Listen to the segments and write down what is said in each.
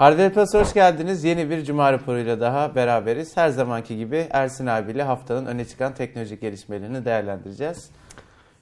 Ardel Plus hoş geldiniz. Yeni bir Cuma raporuyla daha beraberiz. Her zamanki gibi Ersin abiyle haftanın öne çıkan teknolojik gelişmelerini değerlendireceğiz.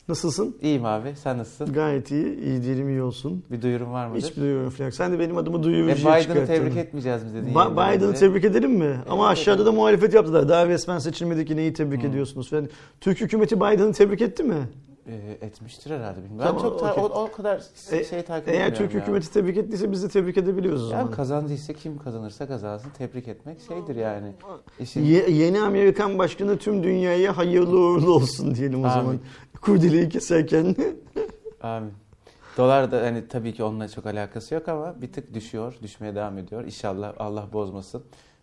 Nasılsın? İyiyim abi. Sen nasılsın? Gayet iyi. İyi diyelim iyi olsun. Bir duyurum var mıdır? Hiçbir duyurum falan. Sen de benim adımı E, duyurucuya Biden'ı tebrik etmeyeceğiz mi dedin? Ba- Biden'ı tebrik edelim mi? Ama Evet, aşağıda da muhalefet yaptılar. Daha resmen seçilmedik neyi tebrik Hı. ediyorsunuz falan. Türk hükümeti Biden'ı tebrik etti mi? E, etmiştir herhalde. Bilmiyorum. Tamam, ben çok okey. o, o kadar E, şey takip Eğer Türk ya. hükümeti tebrik ettiyse biz de tebrik edebiliyoruz o Ya zaman. kazandıysa kim kazanırsa kazansın tebrik etmek şeydir yani. İşin... Ye- yeni Amerikan başkanı tüm dünyaya hayırlı uğurlu olsun diyelim o Amin. zaman. Kurdeleyi keserken. Amin. Dolar da hani tabii ki onunla çok alakası yok ama bir tık düşüyor, düşmeye devam ediyor. İnşallah Allah bozmasın.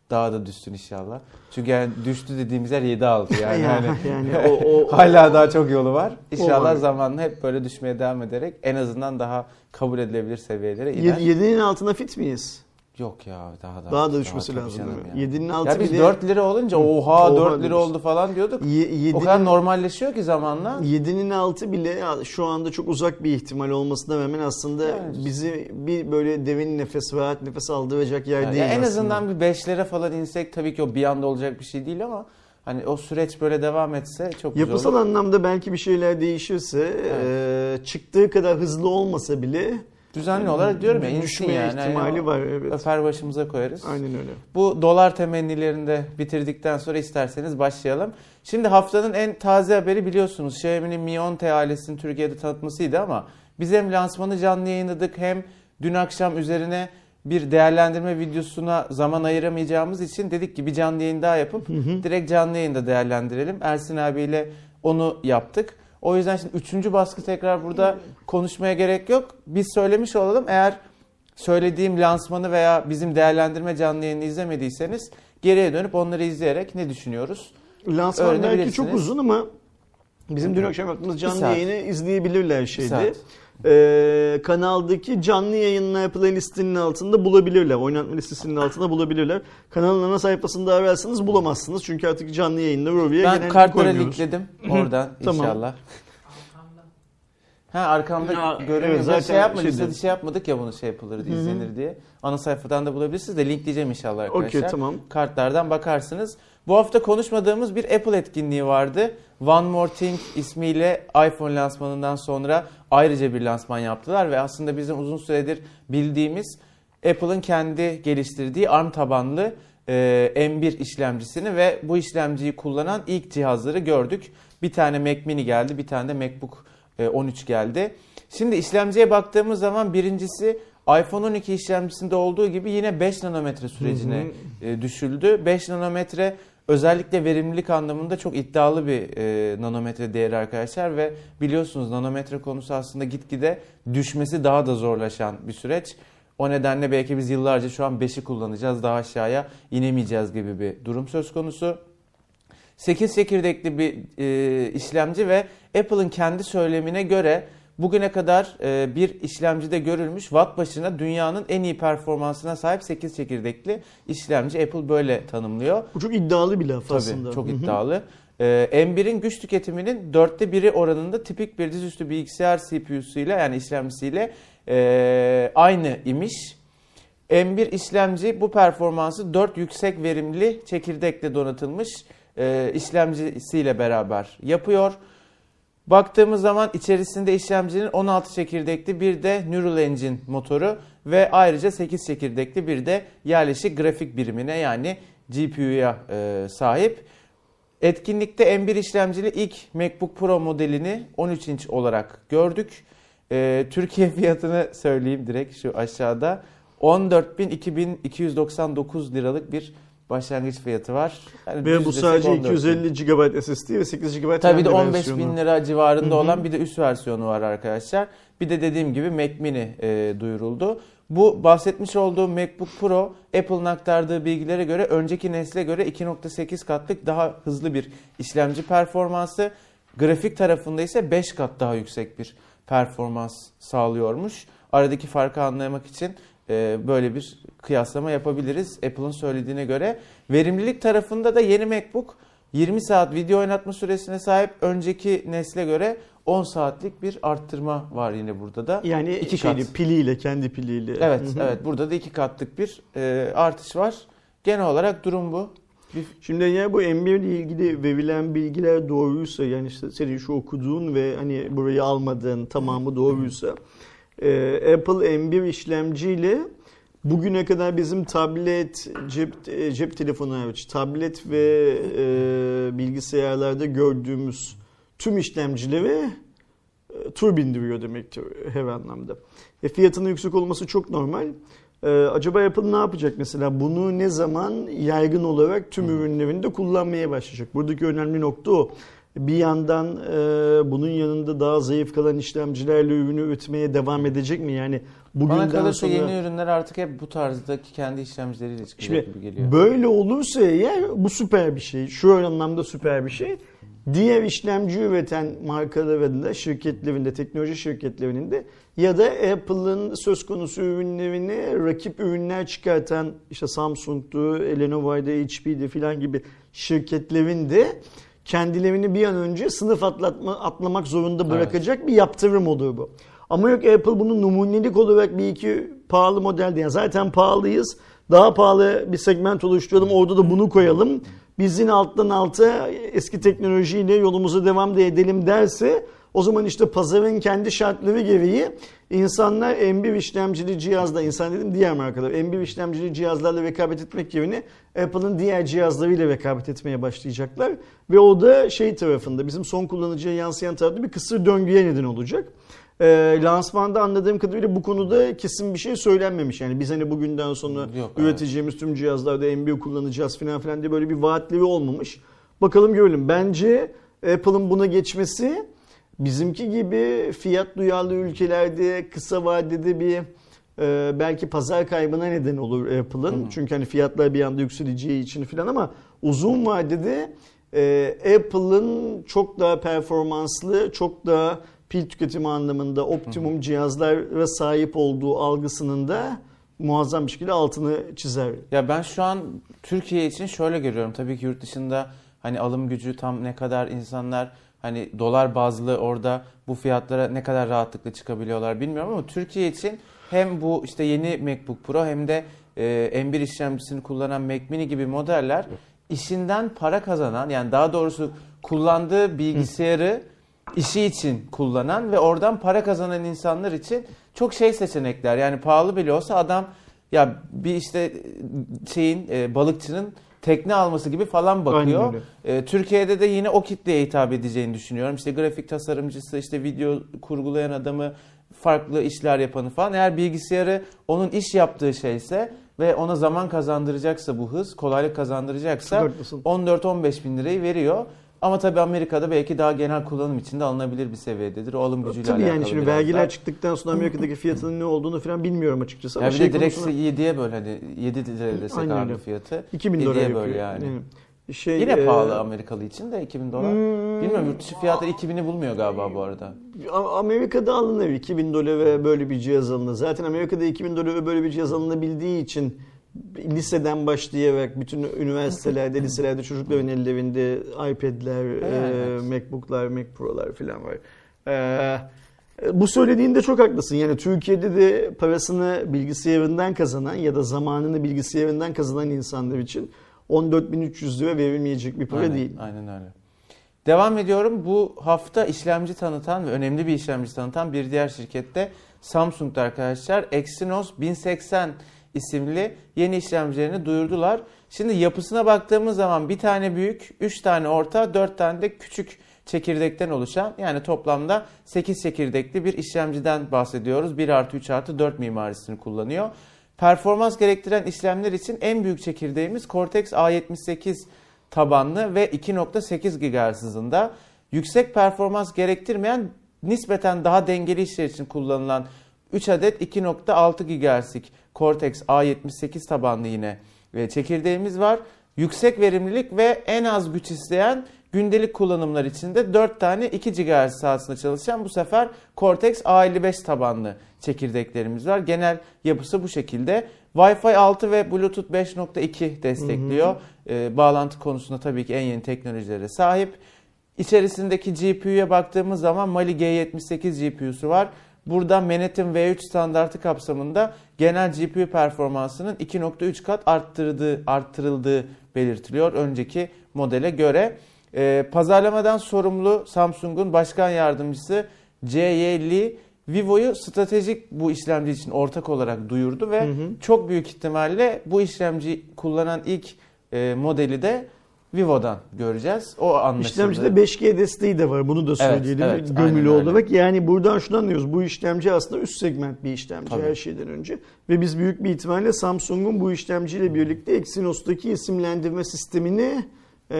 Daha da düşsün inşallah. Çünkü yani düştü dediğimiz yer 7 aldı yani. Ya, hani yani o, o, hala daha çok yolu var. İnşallah var. zamanla hep böyle düşmeye devam ederek en azından daha kabul edilebilir seviyelere iner. 7'nin altına fit miyiz? Yok ya daha da Daha da düşmesi lazım canım değil mi? ya. 7'nin altı Ya biz bile 4 lira olunca oha Oha 4 lira demiş. oldu falan diyorduk. Ye- O kadar normalleşiyor ki zamanla. 7'nin altı bile ya şu anda çok uzak bir ihtimal olmasına rağmen aslında Yani. bizi bir böyle devin nefes rahat nefes aldıracak yer Ya değil en aslında. azından bir 5'lere falan insek tabii ki o bir anda olacak bir şey değil ama hani o süreç böyle devam etse çok güzel Yapısal olur. anlamda belki bir şeyler değişirse Evet. e, çıktığı kadar hızlı olmasa bile Düzenli olarak diyorum ya insin düşme yani. ihtimali Yani var evet. Öper başımıza koyarız. Aynen öyle. Bu dolar temennilerini de bitirdikten sonra isterseniz başlayalım. Şimdi haftanın en taze haberi biliyorsunuz Xiaomi'nin Mi 10T ailesinin Türkiye'de tanıtmasıydı ama biz hem lansmanı canlı yayınladık hem dün akşam üzerine bir değerlendirme videosuna zaman ayıramayacağımız için dedik ki bir canlı yayın daha yapıp direkt canlı yayında değerlendirelim. Ersin abiyle onu yaptık. O yüzden şimdi üçüncü baskı tekrar burada konuşmaya gerek yok. Biz söylemiş olalım. Eğer söylediğim lansmanı veya bizim değerlendirme canlı yayını izlemediyseniz geriye dönüp onları izleyerek ne düşünüyoruz? Lansman belki çok uzun ama bizim dün akşam yaptığımız canlı yayını izleyebilirler Bir şeyde. saat. Ee, kanaldaki canlı yayınlar playlistinin altında bulabilirler. Oynatma listesinin altında bulabilirler. Kanalın ana sayfasında ararsanız bulamazsınız. Çünkü artık canlı yayınlar oraya Ben genellikle kartlara koymuyoruz. linkledim oradan Tamam. inşallah. Ha arkamda Ya, görünüyor. evet, zaten şey yapmadık, şeydi. işte şey yapmadık ya bunu şey yapılır diye, izlenir diye. Ana sayfadan da bulabilirsiniz de linkleyeceğim inşallah arkadaşlar. Okey tamam. Kartlardan bakarsınız. Bu hafta konuşmadığımız bir Apple etkinliği vardı. One More Thing ismiyle iPhone lansmanından sonra ayrıca bir lansman yaptılar ve aslında bizim uzun süredir bildiğimiz Apple'ın kendi geliştirdiği ARM tabanlı e, M1 işlemcisini ve bu işlemciyi kullanan ilk cihazları gördük. Bir tane Mac Mini geldi, bir tane de MacBook e, 13 geldi. Şimdi işlemciye baktığımız zaman birincisi iPhone 12 işlemcisinde olduğu gibi yine 5 nanometre sürecine e, düşüldü. 5 nanometre özellikle verimlilik anlamında çok iddialı bir e, nanometre değeri arkadaşlar ve biliyorsunuz nanometre konusu aslında gitgide düşmesi daha da zorlaşan bir süreç. O nedenle belki biz yıllarca şu an 5'i kullanacağız daha aşağıya inemeyeceğiz gibi bir durum söz konusu. 8 çekirdekli bir e, işlemci ve Apple'ın kendi söylemine göre bugüne kadar e, bir işlemcide görülmüş watt başına dünyanın en iyi performansına sahip 8 çekirdekli işlemci Apple böyle tanımlıyor. Bu çok iddialı bir laf Tabii aslında. çok iddialı. Ee, M1'in güç tüketiminin dörtte biri oranında tipik bir dizüstü bilgisayar CPU'suyla yani işlemcisiyle e, aynı imiş. M1 işlemci bu performansı 4 yüksek verimli çekirdekle donatılmış e, işlemcisiyle beraber yapıyor. Baktığımız zaman içerisinde işlemcinin 16 çekirdekli bir de Neural Engine motoru ve ayrıca 8 çekirdekli bir de yerleşik grafik birimine yani GPU'ya e, sahip. Etkinlikte M1 işlemcili ilk MacBook Pro modelini 13 inç olarak gördük. E, Türkiye fiyatını söyleyeyim direkt şu aşağıda. 14.299 liralık bir başlangıç fiyatı var. Yani Ve bu sadece 14.000. 250 GB SSD ve 8 GB Tabii de RAM 15 versiyonu. bin lira civarında Hı hı. olan bir de üst versiyonu var arkadaşlar. Bir de dediğim gibi Mac Mini e, duyuruldu. Bu bahsetmiş olduğum MacBook Pro Apple'ın aktardığı bilgilere göre önceki nesle göre 2.8 katlık daha hızlı bir işlemci performansı. Grafik tarafında ise 5 kat daha yüksek bir performans sağlıyormuş. Aradaki farkı anlamak için böyle bir kıyaslama yapabiliriz Apple'ın söylediğine göre. Verimlilik tarafında da yeni MacBook 20 saat video oynatma süresine sahip önceki nesle göre 10 saatlik bir arttırma var yine burada da. Yani İki şeyli, kat. piliyle, kendi piliyle. Evet, evet. Burada da iki katlık bir e, artış var. Genel olarak durum bu. Şimdi ya bu M1 ile ilgili verilen bilgiler doğruysa yani işte senin şu okuduğun ve hani burayı almadığın tamamı doğruysa e, Apple M1 işlemciyle bugüne kadar bizim tablet, cep, e, cep telefonu hariç tablet ve e, bilgisayarlarda gördüğümüz tüm işlemcileri e, tur bindiriyor demektir her anlamda. E, fiyatının yüksek olması çok normal. E, acaba Apple ne yapacak mesela? Bunu ne zaman yaygın olarak tüm ürünlerinde kullanmaya başlayacak? Buradaki önemli nokta o. Bir yandan e, bunun yanında daha zayıf kalan işlemcilerle ürünü üretmeye devam edecek mi? Yani Bana bugünden kalırsa sonra... yeni ürünler artık hep bu tarzdaki kendi işlemcileriyle çıkacak Şimdi gibi geliyor. böyle olursa eğer bu süper bir şey. Şu anlamda süper bir şey. Diğer işlemci üreten markaların da şirketlerinde, teknoloji şirketlerinin de ya da Apple'ın söz konusu ürünlerini rakip ürünler çıkartan işte Samsung'du, Lenovo'ydu, HP'di filan gibi şirketlerin de kendilerini bir an önce sınıf atlatma, atlamak zorunda bırakacak bir yaptırım olur bu. Ama yok Apple bunu numunelik olarak bir iki pahalı modelde yani zaten pahalıyız. Daha pahalı bir segment oluşturalım orada da bunu koyalım. Biz yine alttan alta eski teknolojiyle yolumuza devam da edelim derse o zaman işte pazarın kendi şartları gereği insanlar M1 işlemcili cihazla, insan dedim diğer markalar, M1 işlemcili cihazlarla rekabet etmek yerine Apple'ın diğer cihazlarıyla rekabet etmeye başlayacaklar. Ve o da şey tarafında, bizim son kullanıcıya yansıyan tarafta bir kısır döngüye neden olacak. E, lansmanda anladığım kadarıyla bu konuda kesin bir şey söylenmemiş. Yani biz hani bugünden sonra Yok, üreteceğimiz tüm cihazlarda M1 kullanacağız falan filan diye böyle bir vaatleri olmamış. Bakalım görelim. Bence Apple'ın buna geçmesi bizimki gibi fiyat duyarlı ülkelerde kısa vadede bir e, belki pazar kaybına neden olur Apple'ın. Çünkü hani fiyatlar bir anda yükseleceği için falan ama uzun vadede e, Apple'ın çok daha performanslı, çok daha pil tüketimi anlamında optimum cihazlara sahip olduğu algısının da muazzam bir şekilde altını çizer. Ya ben şu an Türkiye için şöyle görüyorum. Tabii ki yurt dışında hani alım gücü tam ne kadar insanlar hani dolar bazlı orada bu fiyatlara ne kadar rahatlıkla çıkabiliyorlar bilmiyorum ama Türkiye için hem bu işte yeni MacBook Pro hem de e, M1 işlemcisini kullanan Mac Mini gibi modeller işinden para kazanan yani daha doğrusu kullandığı bilgisayarı işi için kullanan ve oradan para kazanan insanlar için çok şey seçenekler. Yani pahalı bile olsa adam ya bir işte şeyin e, balıkçının tekne alması gibi falan bakıyor. E, Türkiye'de de yine o kitleye hitap edeceğini düşünüyorum. İşte grafik tasarımcısı, işte video kurgulayan adamı, farklı işler yapanı falan. Eğer bilgisayarı onun iş yaptığı şeyse ve ona zaman kazandıracaksa bu hız, kolaylık kazandıracaksa Çok haklısın. 14-15 bin lirayı veriyor. Ama tabii Amerika'da belki daha genel kullanım için de alınabilir bir seviyededir. O alım gücüyle Tabii yani alakalı şimdi biraz vergiler daha. çıktıktan sonra Amerika'daki fiyatının ne olduğunu falan bilmiyorum açıkçası. Ama Ya bir şey de direkt konusuna- 7'ye böyle hani 7 lira desek öyle. fiyatı. 2000 7'ye dolar yapıyor. böyle yani. Şey, Yine e, pahalı Amerikalı için de 2000 dolar. Hmm. Bilmiyorum yurt dışı fiyatları 2000'i bulmuyor galiba bu arada. Amerika'da alınır 2000 dolar ve böyle bir cihaz alınır. Zaten Amerika'da 2000 dolar ve böyle bir cihaz alınabildiği için liseden başlayarak bütün üniversitelerde, liselerde çocukların ellerinde iPad'ler, Evet. e, MacBook'lar, Mac Pro'lar falan var. E, bu söylediğinde çok haklısın. Yani Türkiye'de de parasını bilgisayarından kazanan ya da zamanını bilgisayarından kazanan insanlar için 14.300 lira verilmeyecek bir para aynen, değil. Aynen öyle. Devam ediyorum. Bu hafta işlemci tanıtan ve önemli bir işlemci tanıtan bir diğer şirkette Samsung'da arkadaşlar Exynos 1080 isimli yeni işlemcilerini duyurdular. Şimdi yapısına baktığımız zaman bir tane büyük, 3 tane orta, 4 tane de küçük çekirdekten oluşan yani toplamda 8 çekirdekli bir işlemciden bahsediyoruz. 1 artı 3 artı 4 mimarisini kullanıyor. Performans gerektiren işlemler için en büyük çekirdeğimiz Cortex A78 tabanlı ve 2.8 GHz hızında. Yüksek performans gerektirmeyen nispeten daha dengeli işler için kullanılan 3 adet 2.6 GHz'lik Cortex A78 tabanlı yine e, çekirdeğimiz var. Yüksek verimlilik ve en az güç isteyen gündelik kullanımlar için de 4 tane 2 GHz sahasında çalışan bu sefer Cortex A55 tabanlı çekirdeklerimiz var. Genel yapısı bu şekilde. Wi-Fi 6 ve Bluetooth 5.2 destekliyor. Ee, bağlantı konusunda tabii ki en yeni teknolojilere sahip. İçerisindeki GPU'ya baktığımız zaman Mali G78 GPU'su var. Burada Manhattan V3 standartı kapsamında genel GPU performansının 2.3 kat arttırdığı, arttırıldığı belirtiliyor önceki modele göre. Ee, pazarlamadan sorumlu Samsung'un başkan yardımcısı J.Y. Lee Vivo'yu stratejik bu işlemci için ortak olarak duyurdu ve Hı hı. çok büyük ihtimalle bu işlemci kullanan ilk e, modeli de Vivo'dan göreceğiz. O anlaşıldı. İşlemcide 5G desteği de var. Bunu da söyleyelim evet, gömülü aynen öyle. olarak. Yani buradan şunu anlıyoruz. Bu işlemci aslında üst segment bir işlemci Tabii. her şeyden önce. Ve biz büyük bir ihtimalle Samsung'un bu işlemciyle birlikte Exynos'taki isimlendirme sistemini e,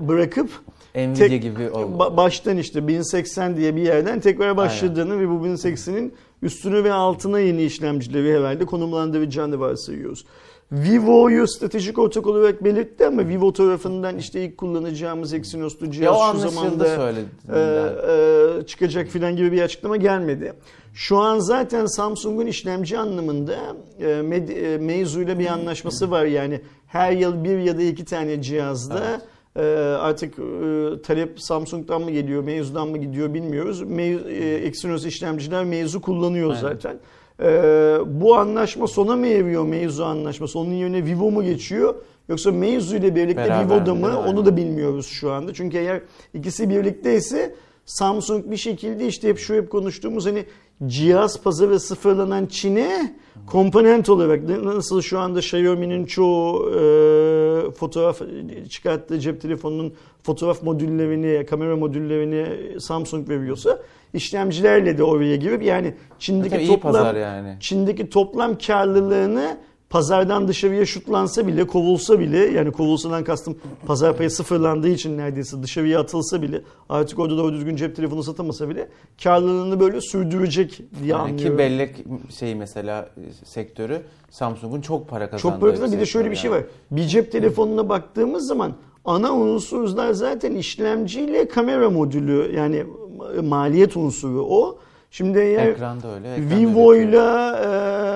bırakıp Nvidia tek- gibi oldu. ba- baştan işte 1080 diye bir yerden tekrar başladığını ve bu 1080'in üstüne ve altına yeni işlemcileri herhalde konumlandıracağını varsayıyoruz. Vivo'yu stratejik ortak olarak belirtti ama Vivo tarafından işte ilk kullanacağımız Exynos'lu ya cihaz o şu zamanda e, e, çıkacak filan gibi bir açıklama gelmedi. Şu an zaten Samsung'un işlemci anlamında e, Med- e, Meizu ile bir anlaşması var. Yani her yıl bir ya da iki tane cihazda e, artık e, talep Samsung'dan mı geliyor, Meizu'dan mı gidiyor bilmiyoruz. Meizu, e, Exynos işlemciler Meizu kullanıyor Aynen. zaten. E, bu anlaşma sona mı eriyor Meizu anlaşması? Onun yerine Vivo mu geçiyor? Yoksa Meizu ile birlikte Beraber Vivo'da mı? mi? Onu Aynen. da bilmiyoruz şu anda. Çünkü eğer ikisi birlikteyse Samsung bir şekilde işte hep şu hep konuştuğumuz hani cihaz pazarı sıfırlanan Çin'e komponent olarak nasıl şu anda Xiaomi'nin çoğu e, fotoğraf çıkarttığı cep telefonunun fotoğraf modüllerini, kamera modüllerini Samsung veriyorsa işlemcilerle de oraya girip yani Çin'deki iyi toplam pazar yani. Çin'deki toplam karlılığını pazardan dışarıya şutlansa bile, kovulsa bile yani kovulsadan kastım pazar payı sıfırlandığı için neredeyse dışarıya atılsa bile artık orada doğru düzgün cep telefonu satamasa bile karlılığını böyle sürdürecek diye Yani anlıyorum. ki bellek şeyi mesela sektörü Samsung'un çok para kazandığı Çok böyle bir de sektör şöyle bir şey var. Bir cep telefonuna baktığımız zaman ana unsurlar zaten işlemciyle kamera modülü yani maliyet unsuru o. Şimdi eğer Ekranda öyle. ekranda Vivo'yla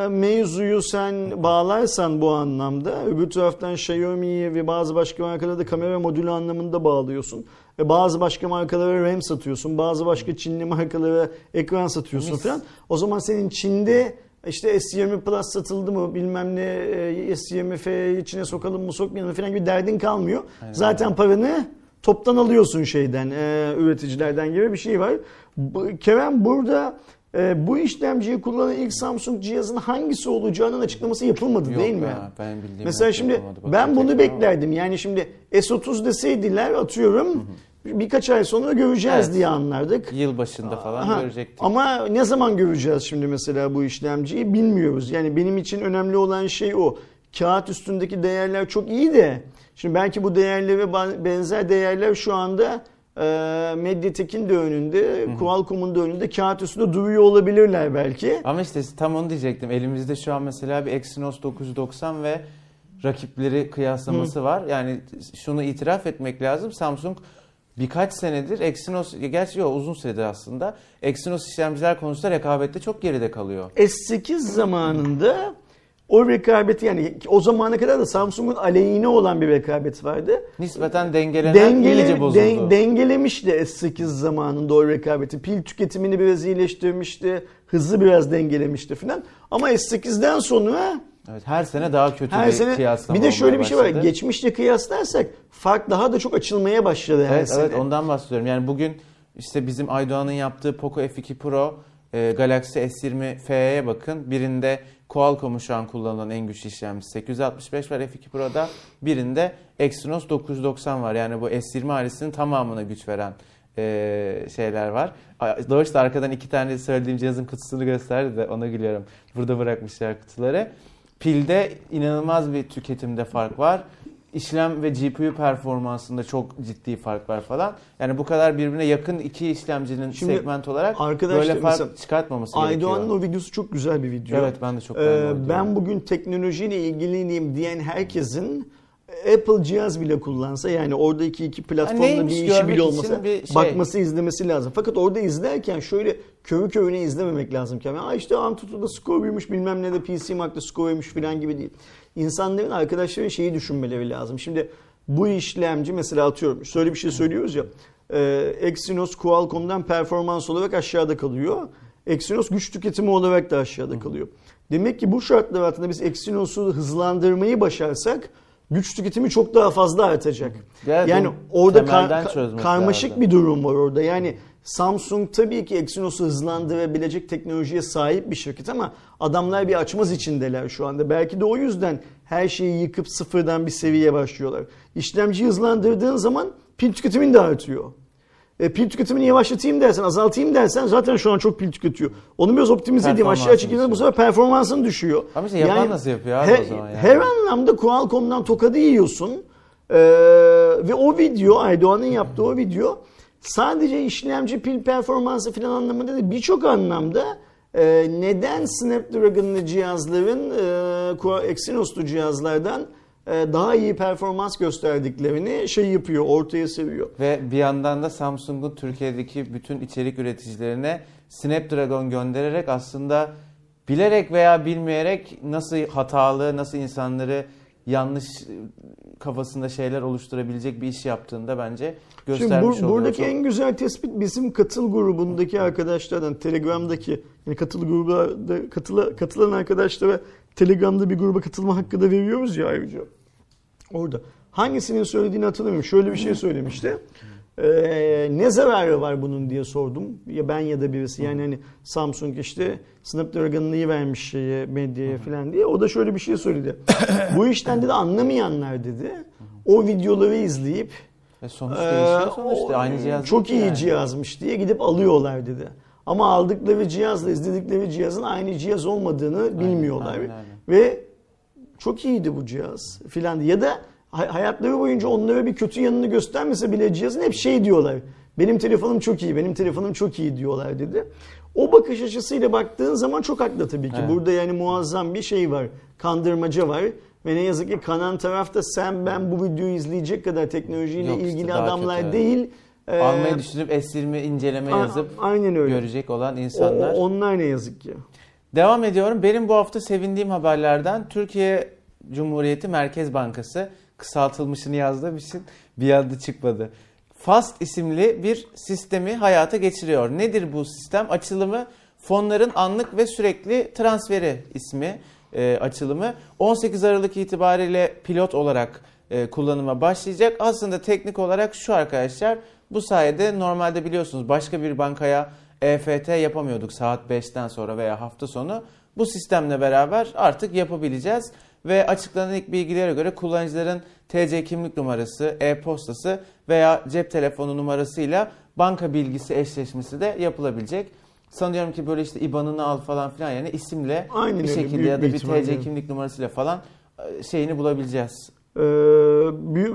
e, Meizu'yu sen bağlarsan bu anlamda öbür taraftan Xiaomi'yi ve bazı başka markalara da kamera modülü anlamında bağlıyorsun. Ve bazı başka markalara RAM satıyorsun. Bazı başka Çinli markalara ekran satıyorsun Mis. falan. O zaman senin Çin'de işte S20 Plus satıldı mı bilmem ne e, S20 F içine sokalım mı sokmayalım mı falan gibi derdin kalmıyor. Aynen Zaten paranı toptan alıyorsun şeyden e, üreticilerden gibi bir şey var. Kerem burada e, bu işlemciyi kullanan ilk Samsung cihazın hangisi olacağının açıklaması yapılmadı Yok değil mi? ya, ben bildiğim Mesela şimdi ben bunu tekrar ama. beklerdim. Yani şimdi S30 deseydiler atıyorum birkaç ay sonra göreceğiz Evet. diye anlardık. Yıl başında falan Aha. görecektik. Ama ne zaman göreceğiz şimdi mesela bu işlemciyi bilmiyoruz. Yani benim için önemli olan şey o. Kağıt üstündeki değerler çok iyi de şimdi belki bu değerlere ba- benzer değerler şu anda e, Mediatek'in de önünde, Qualcomm'un da önünde kağıt üstünde duruyor olabilirler belki. Ama işte tam onu diyecektim. Elimizde şu an mesela bir Exynos 990 ve rakipleri kıyaslaması var. Yani şunu itiraf etmek lazım. Samsung birkaç senedir Exynos, gerçi yok uzun süredir aslında. Exynos işlemciler konusunda rekabette çok geride kalıyor. S8 zamanında o rekabeti yani o zamana kadar da Samsung'un aleyhine olan bir rekabet vardı. Nispeten dengelenen iyice bozuldu. den- dengelemişti S8 zamanında o rekabeti. Pil tüketimini biraz iyileştirmişti. Hızı biraz dengelemişti falan. Ama S8'den sonra evet, her sene daha kötü her bir sene kıyaslama bir de şöyle bir şey var. Geçmişle kıyaslarsak fark daha da çok açılmaya başladı her Evet, sene. evet ondan bahsediyorum. Yani bugün işte bizim Aydoğan'ın yaptığı Poco F2 Pro, e, Galaxy S20 FE'ye bakın. Birinde Qualcomm'un şu an kullanılan en güçlü işlemcisi 865 var F2 Pro'da. Birinde Exynos 990 var. Yani bu S20 ailesinin tamamına güç veren e, şeyler var. A- Doğuş da arkadan iki tane söylediğim cihazın kutusunu gösterdi de ona gülüyorum. Burada bırakmışlar kutuları. Pilde inanılmaz bir tüketimde fark var. İşlem ve GPU performansında çok ciddi fark var falan. Yani bu kadar birbirine yakın iki işlemcinin Şimdi segment olarak böyle fark çıkartmaması Aydoğan'ın gerekiyor. o videosu çok güzel bir video. Evet ben de çok Ee, beğendim. ben bugün teknolojiyle ilgiliyim diyen herkesin Apple cihaz bile kullansa yani oradaki iki platformda neymiş bir işi bile olmasa şey. bakması izlemesi lazım. Fakat orada izlerken şöyle körü körüne izlememek lazım. Yani, Aa işte Antutu'da skoruymuş bilmem ne de PC Mark'ta skoruymuş falan gibi değil. İnsanların arkadaşların şeyi düşünmeleri lazım. Şimdi bu işlemci mesela atıyorum şöyle bir şey söylüyoruz ya e, Exynos Qualcomm'dan performans olarak aşağıda kalıyor. Exynos güç tüketimi olarak da aşağıda kalıyor. Demek ki bu şartlar altında biz Exynos'u hızlandırmayı başarsak güç tüketimi çok daha fazla artacak. Yani bunu orada kar- karmaşık lazım. bir durum var orada. Yani Samsung tabii ki Exynos'u hızlandırabilecek teknolojiye sahip bir şirket ama adamlar bir açmaz içindeler şu anda. Belki de o yüzden her şeyi yıkıp sıfırdan bir seviyeye başlıyorlar. İşlemciyi hızlandırdığın zaman pil tüketimin de artıyor. E, pil tüketimini yavaşlatayım dersen, azaltayım dersen zaten şu an çok pil tüketiyor. Onu biraz optimize edeyim, aşağı çekeyim bu sefer performansın düşüyor. Ama işte yapan nasıl yapıyor her, o zaman yani? Her anlamda Qualcomm'dan tokadı yiyorsun. Ee, ve o video, Aydoğan'ın yaptığı o video sadece işlemci pil performansı falan anlamında değil, birçok anlamda e, neden Snapdragon'lı cihazların e, Exynos'lu cihazlardan e, daha iyi performans gösterdiklerini şey yapıyor, ortaya seviyor. Ve bir yandan da Samsung'un Türkiye'deki bütün içerik üreticilerine Snapdragon göndererek aslında bilerek veya bilmeyerek nasıl hatalı, nasıl insanları yanlış kafasında şeyler oluşturabilecek bir iş yaptığında bence Şimdi göstermiş bu, oluyor. buradaki en güzel tespit bizim katıl grubundaki arkadaşlardan, Telegram'daki yani katıl grubunda katıla, katılan arkadaşlara Telegram'da bir gruba katılma hakkı da veriyoruz ya ayrıca. Orada. Hangisinin söylediğini hatırlamıyorum. Şöyle bir şey söylemişti. Ee, ne zararı var bunun diye sordum. Ya ben ya da birisi. Yani hani Samsung işte Snapdragon'ı iyi vermiş şeye, medyaya falan diye. O da şöyle bir şey söyledi. Bu işten dedi anlamayanlar dedi. O videoları izleyip Ve sonuç değişiyor sonuçta. o- Aynı cihaz Çok iyi yani. cihazmış diye gidip alıyorlar dedi. Ama aldıkları cihazla izledikleri cihazın aynı cihaz olmadığını bilmiyorlar. aynen, aynen. Ve çok iyiydi bu cihaz filan ya da hayatları boyunca onlara bir kötü yanını göstermese bile cihazın hep şey diyorlar. Benim telefonum çok iyi, benim telefonum çok iyi diyorlar dedi. O bakış açısıyla baktığın zaman çok haklı tabii ki. Evet. Burada yani muazzam bir şey var. Kandırmaca var. Ve ne yazık ki kanan tarafta sen ben bu videoyu izleyecek kadar teknolojiyle Yok işte, ilgili adamlar kötü. değil. Ee, Almayı düşünüp S20 inceleme a- yazıp aynen öyle. görecek olan insanlar. o- onlar ne yazık ki. Devam ediyorum. Benim bu hafta sevindiğim haberlerden Türkiye Cumhuriyeti Merkez Bankası kısaltılmışını yazdığım için bir adı çıkmadı. FAST isimli bir sistemi hayata geçiriyor. Nedir bu sistem? Açılımı fonların anlık ve sürekli transferi ismi e, açılımı. 18 Aralık itibariyle pilot olarak e, kullanıma başlayacak. Aslında teknik olarak şu arkadaşlar bu sayede normalde biliyorsunuz başka bir bankaya EFT yapamıyorduk saat 5'ten sonra veya hafta sonu. Bu sistemle beraber artık yapabileceğiz ve açıklanan ilk bilgilere göre kullanıcıların TC kimlik numarası, e-postası veya cep telefonu numarasıyla banka bilgisi eşleşmesi de yapılabilecek. Sanıyorum ki böyle işte IBAN'ını al falan filan yani isimle Aynen bir öyle, şekilde ya da bir bir. TC kimlik numarasıyla falan e, şeyini bulabileceğiz. Ee,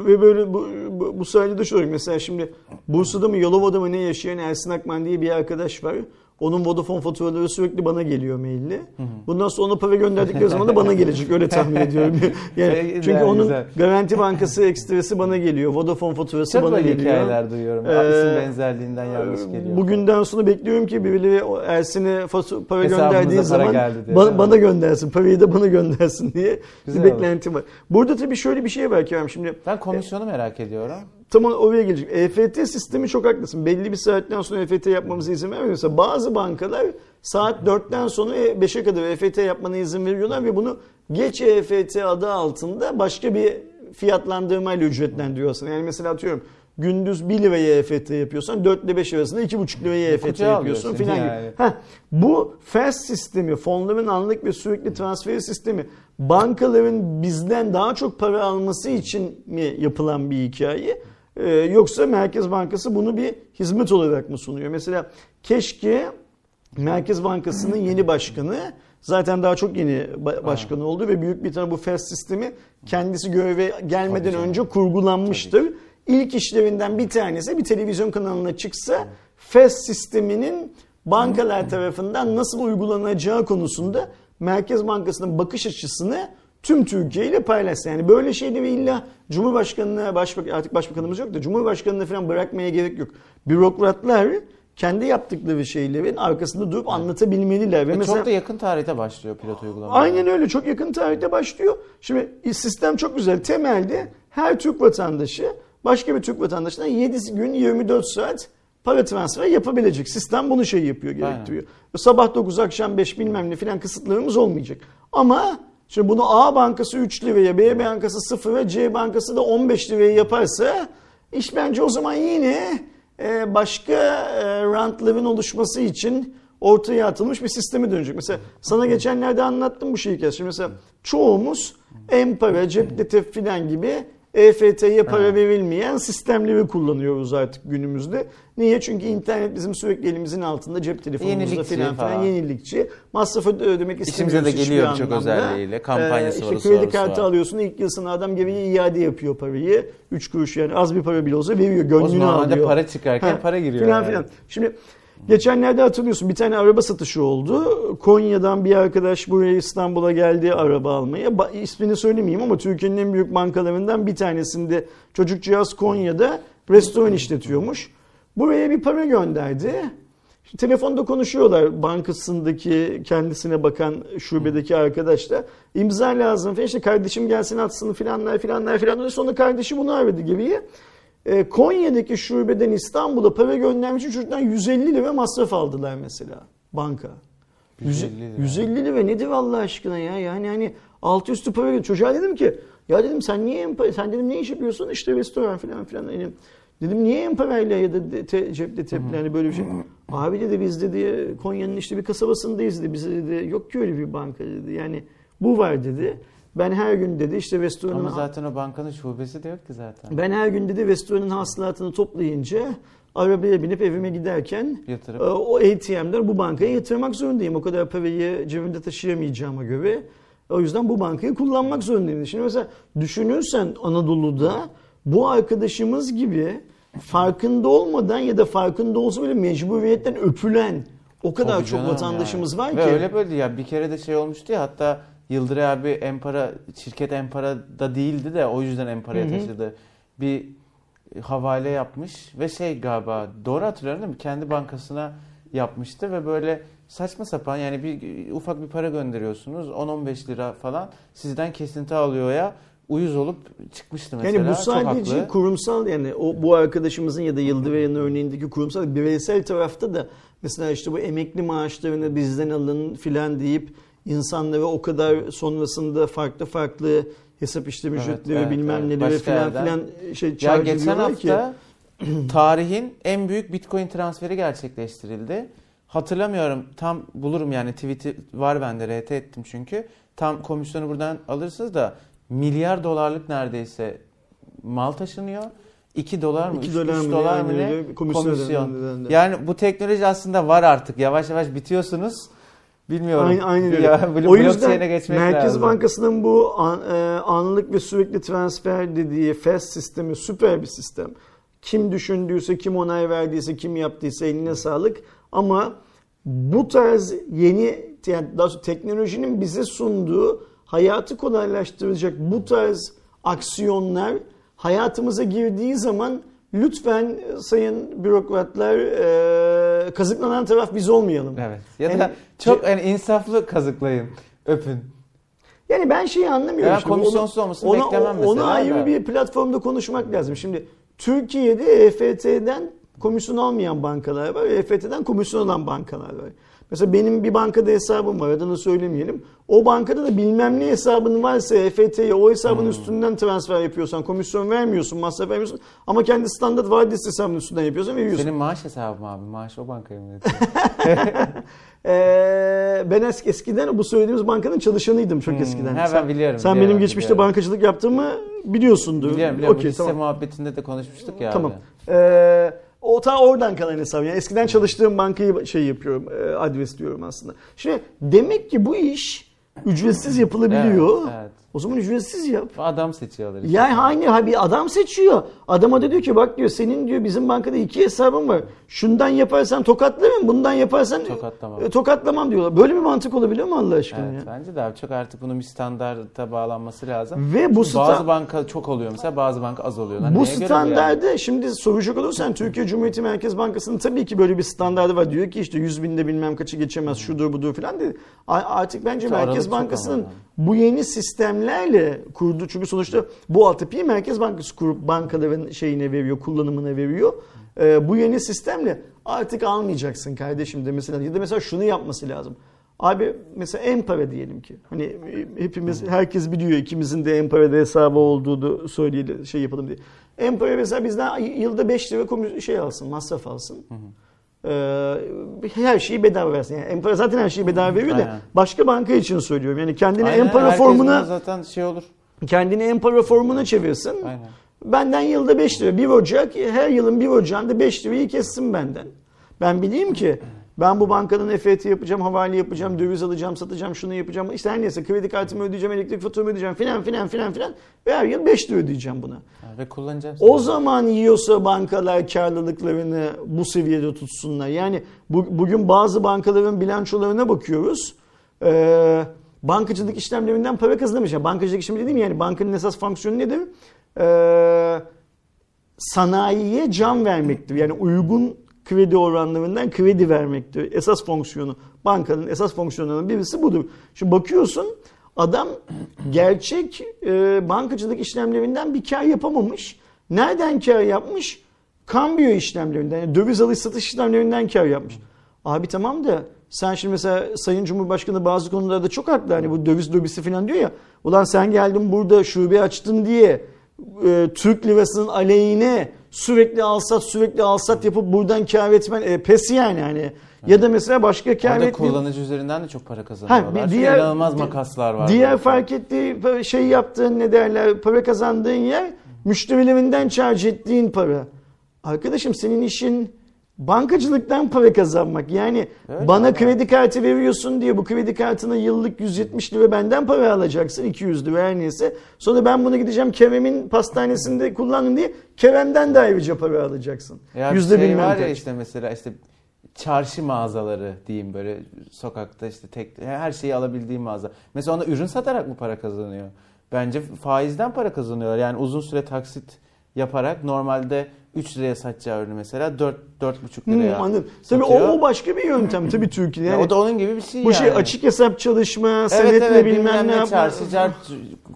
ve böyle bu, bu, bu sayede de oluyor. Mesela şimdi Bursa'da mı Yalova'da mı ne yaşayan Ersin Akman diye bir arkadaş var. Onun Vodafone faturaları sürekli bana geliyor maille. Bundan sonra ona para gönderdikleri zaman da bana gelecek. Öyle tahmin ediyorum. Yani Güzel, çünkü onun güzel. Garanti Bankası ekstresi bana geliyor. Vodafone faturası Çok bana geliyor. hikayeler duyuyorum. Ee, İsim benzerliğinden yanlış geliyor. Bugünden sonra bekliyorum ki birileri Ersin'e para gönderdiği para zaman geldi diye, bana göndersin. Parayı da bana göndersin diye Güzel bir beklentim var. Burada tabii şöyle bir şey var Kerem şimdi. Ben komisyonu merak ediyorum. Tam oraya gelecek. EFT sistemi çok haklısın. Belli bir saatten sonra EFT yapmamıza izin vermiyor. Mesela bazı bankalar saat 4'ten sonra 5'e kadar EFT yapmana izin veriyorlar ve bunu geç EFT adı altında başka bir fiyatlandırmayla ücretlendiriyorsun. Yani mesela atıyorum gündüz 1 liraya EFT yapıyorsan 4 ile 5 arasında 2,5 liraya EFT Kutuya yapıyorsun filan yani. gibi. Heh, bu fast sistemi, fonların anlık ve sürekli transferi sistemi bankaların bizden daha çok para alması için mi yapılan bir hikaye? Ee, yoksa Merkez Bankası bunu bir hizmet olarak mı sunuyor? Mesela keşke Merkez Bankası'nın yeni başkanı zaten daha çok yeni ba- başkanı oldu ve büyük bir tane bu fast sistemi kendisi göreve gelmeden Tabii önce kurgulanmıştır. İlk işlerinden bir tanesi bir televizyon kanalına çıksa fast sisteminin bankalar tarafından nasıl uygulanacağı konusunda Merkez Bankası'nın bakış açısını tüm Türkiye ile paylaşsın. Yani böyle şeyleri illa Cumhurbaşkanı'na, başbak artık başbakanımız yok da Cumhurbaşkanı'na falan bırakmaya gerek yok. Bürokratlar kendi yaptıkları şeylerin arkasında durup anlatabilmeliler. Ve Ve mesela Çok da yakın tarihte başlıyor pilot uygulama. Aynen öyle çok yakın tarihte başlıyor. Şimdi sistem çok güzel. Temelde her Türk vatandaşı başka bir Türk vatandaşına 7 gün 24 saat para transferi yapabilecek. Sistem bunu şey yapıyor, gerektiriyor. Sabah 9 akşam 5 bilmem ne filan kısıtlarımız olmayacak. Ama şimdi bunu A bankası 3 liraya, B bankası 0 ve C bankası da 15 liraya yaparsa iş bence o zaman yine e, başka e, rantların oluşması için ortaya atılmış bir sisteme dönecek. Mesela sana geçenlerde anlattım bu şeyi. Şimdi mesela çoğumuz M-Para, Cepte filan gibi EFT'ye para Evet. verilmeyen sistemleri kullanıyoruz artık günümüzde. Niye? Çünkü internet bizim sürekli elimizin altında cep telefonumuzda filan filan yenilikçi. Masrafı ödemek istemiyoruz İşimize de geliyor birçok özelliğiyle. Kampanyası Ee, var, işte kredi kartı var. alıyorsun ilk yılsına adam geriye iade yapıyor parayı. 3 kuruş yani az bir para bile olsa veriyor. O Gönlünü alıyor. para çıkarken Ha, para giriyor. Filan yani. filan. Şimdi geçenlerde hatırlıyorsun bir tane araba satışı oldu. Konya'dan bir arkadaş buraya İstanbul'a geldi araba almaya. Ba- ismini söylemeyeyim ama Türkiye'nin en büyük bankalarından bir tanesinde çocukcağız Konya'da restoran işletiyormuş. Buraya bir para gönderdi. Telefonda konuşuyorlar bankasındaki kendisine bakan şubedeki arkadaşla. İmza lazım falan işte kardeşim gelsin atsın filanlar filanlar filan. Sonra kardeşi bunu aradı geriye. E, Konya'daki şubeden İstanbul'a para göndermiş için çocuktan 150 lira masraf aldılar mesela banka. 150 lira. 150 lira nedir Allah aşkına ya? Yani hani altı üstü para veriyor. Çocuğa dedim ki ya dedim sen niye sen dedim ne iş yapıyorsun? İşte restoran falan filan. Hani dedim niye emparayla ya da de- te, cepte teple hani böyle bir şey. Abi dedi biz dedi Konya'nın işte bir kasabasındayız dedi. Bize dedi yok ki öyle bir banka dedi. Yani bu var dedi. Ben her gün dedi işte restoranın Ama zaten o bankanın şubesi de yok ki zaten. ben her gün dedi restoranın hasılatını toplayınca arabaya binip evime giderken Yatırıp. e, o ATM'den bu bankaya yatırmak zorundayım. O kadar parayı cebimde taşıyamayacağıma göre. O yüzden bu bankayı kullanmak zorundayım. Şimdi mesela düşünürsen Anadolu'da bu arkadaşımız gibi farkında olmadan ya da farkında olsa bile mecburiyetten öpülen o kadar Tabii çok vatandaşımız yani. var Ve ki. öyle böyle ya bir kere de şey olmuştu ya hatta Yıldıray abi Empara şirket Empara'da değildi de o yüzden Empara'ya taşıdı. Bir havale yapmış ve şey galiba doğru hatırlıyorum değil mi? Kendi bankasına yapmıştı ve böyle saçma sapan yani bir ufak bir para gönderiyorsunuz 10-15 lira falan sizden kesinti alıyor ya uyuz olup çıkmıştı mesela. Yani bu sadece haklı. kurumsal yani o bu arkadaşımızın ya da Yıldıray'ın örneğindeki kurumsal bireysel tarafta da mesela işte bu emekli maaşlarını bizden alın filan deyip insanlara o kadar sonrasında farklı farklı hesap işlem Evet, ücretleri evet, bilmem evet. neleri filan filan şey Ya geçen ediyorlar ki. hafta tarihin en büyük Bitcoin transferi gerçekleştirildi. Hatırlamıyorum tam bulurum yani tweet'i var bende RT ettim çünkü. Tam komisyonu buradan alırsınız da milyar dolarlık neredeyse mal taşınıyor. 2 dolar mı? 2 3 dolar mı? dolar mı ne? komisyon Komisyon. Yani bu teknoloji aslında var artık. Yavaş yavaş bitiyorsunuz. Bilmiyorum. Aynen öyle. Ya, blo- o yüzden geçmek Merkez lazım. Bankası'nın bu an- e, anlık ve sürekli transfer dediği FAST sistemi süper bir sistem. Kim düşündüyse, kim onay verdiyse, kim yaptıysa eline sağlık. Ama bu tarz yeni yani daha teknolojinin bize sunduğu hayatı kolaylaştıracak bu tarz aksiyonlar hayatımıza girdiği zaman lütfen sayın bürokratlar e, kazıklanan taraf biz olmayalım. Evet. Ya da Yani- çok yani insaflı kazıklayın. Öpün. Yani ben şeyi anlamıyorum. Ya şimdi. komisyonsuz Onu- olmasını ona, beklemem mesela ayrı da. bir platformda konuşmak lazım. Şimdi Türkiye'de EFT'den komisyon almayan bankalar var. EFT'den komisyon alan bankalar var. Mesela benim bir bankada hesabım var adını söylemeyelim. O bankada da bilmem ne hesabın varsa EFT'ye o hesabın Hmm. üstünden transfer yapıyorsan komisyon vermiyorsun, masraf vermiyorsun. Ama kendi standart vadesi hesabının üstünden yapıyorsan veriyorsun. Senin maaş hesabı mı abi? Maaş o bankaya mı? Ee, ben eski, eskiden bu söylediğimiz bankanın çalışanıydım çok Hmm, eskiden. ben sen, biliyorum, Sen biliyorum, benim geçmişte biliyorum. bankacılık yaptığımı biliyorsundur. biliyorum biliyorum. Okey, Bu tamam. muhabbetinde de konuşmuştuk ya Tamam. abi. Ee, o ta oradan kalan hesap. Yani eskiden çalıştığım bankayı şey yapıyorum, e, adres diyorum aslında. Şimdi demek ki bu iş ücretsiz yapılabiliyor. Evet, evet. O zaman ücretsiz yap. Adam seçiyorlar. işte. Yani aynı ha bir adam seçiyor. Adama da diyor ki bak diyor senin diyor bizim bankada iki hesabın var. Şundan yaparsan tokatlarım, bundan yaparsan Tokatlamam. e, tokatlamam diyorlar. Böyle bir mantık olabiliyor mu Allah aşkına Evet, ya? bence de abi çok artık bunun bir standarta bağlanması lazım. Ve bu Çünkü bazı sta- banka çok oluyor mesela bazı banka az oluyor. Lan bu göre yani? şimdi soracak olursan Türkiye Cumhuriyeti Merkez Bankası'nın tabii ki böyle bir standardı var. Diyor ki işte 100 binde bilmem kaçı geçemez şudur budur falan dedi. A- Artık bence Merkez Bankası'nın. Bu yeni sistemlerle kurdu. Çünkü sonuçta bu altyapıyı Merkez Bankası kurup bankaların şeyine veriyor, kullanımına veriyor. Ee, bu yeni sistemle artık almayacaksın kardeşim de mesela ya da mesela şunu yapması lazım. Abi mesela Empara diyelim ki. Hani e, hepimiz herkes biliyor ikimizin de Empara'da hesabı olduğunu söyleyelim şey yapalım diye. Empara mesela bizden yılda 5 lira şey alsın, masraf alsın. Ee, her şeyi bedava versin. Yani Empara zaten her şeyi bedava veriyor da Aynen. başka banka için söylüyorum. Yani kendini Aynen, Empara formuna zaten şey olur. kendini Empara formuna çevirsin. Aynen. Benden yılda 5 lira. 1 Ocak her yılın 1 Ocağı'nda 5 lirayı kessin benden. Ben bileyim ki ben bu bankanın EFT yapacağım, havale yapacağım, döviz alacağım, satacağım, şunu yapacağım. İşte her neyse kredi kartımı ödeyeceğim, elektrik faturamı ödeyeceğim filan filan filan filan. Ve her yıl 5 lira ödeyeceğim buna. Ve kullanacağım. O zaman yiyorsa bankalar karlılıklarını bu seviyede tutsunlar. Yani bu, bugün bazı bankaların bilançolarına bakıyoruz. Ee, bankacılık işlemlerinden para kazanmış. Yani bankacılık işlemi dediğim yani bankanın esas fonksiyonu nedir? Ee, sanayiye can vermektir. Yani uygun kredi oranlarından kredi vermektir. Esas fonksiyonu. Bankanın esas fonksiyonlarından birisi budur. Şimdi bakıyorsun adam gerçek e, bankacılık işlemlerinden bir kar yapamamış. Nereden kar yapmış? Kambiyo işlemlerinden, yani döviz alış satış işlemlerinden kar yapmış. Abi tamam da sen şimdi mesela Sayın Cumhurbaşkanı bazı konularda çok haklı. Hani bu döviz lobisi falan diyor ya. Ulan sen geldin burada şube açtın diye e, Türk lirasının aleyhine sürekli alsat sürekli alsat yapıp buradan kar etmen e, pes yani hani. Ya da mesela başka kar Orada etmeyen- kullanıcı üzerinden de çok para kazanıyorlar. bir Çünkü diğer- inanılmaz makaslar var. Diğer burada. fark ettiği şey yaptığın ne derler para kazandığın yer müşterilerinden charge ettiğin para. Arkadaşım senin işin bankacılıktan para kazanmak. Yani Evet, bana ama- kredi kartı veriyorsun diye bu kredi kartına yıllık 170 lira benden para alacaksın 200 lira her neyse. Sonra ben bunu gideceğim Kerem'in pastanesinde kullandım diye Kerem'den de ayrıca para alacaksın. Ya Yüzde şey var ya kaç. işte mesela işte çarşı mağazaları diyeyim böyle sokakta işte tek her şeyi alabildiğim mağaza. Mesela ona ürün satarak mı para kazanıyor? Bence faizden para kazanıyorlar. Yani uzun süre taksit yaparak normalde 3 liraya satacağı ürünü mesela 4 4,5 Hmm, liraya anladım. Tabii o, o başka bir yöntem tabii Türkiye'de. Ya Yani o da onun gibi bir şey bu yani. şey açık hesap çalışma, Evet senetle evet bilmem ne yapma. çarşı, car,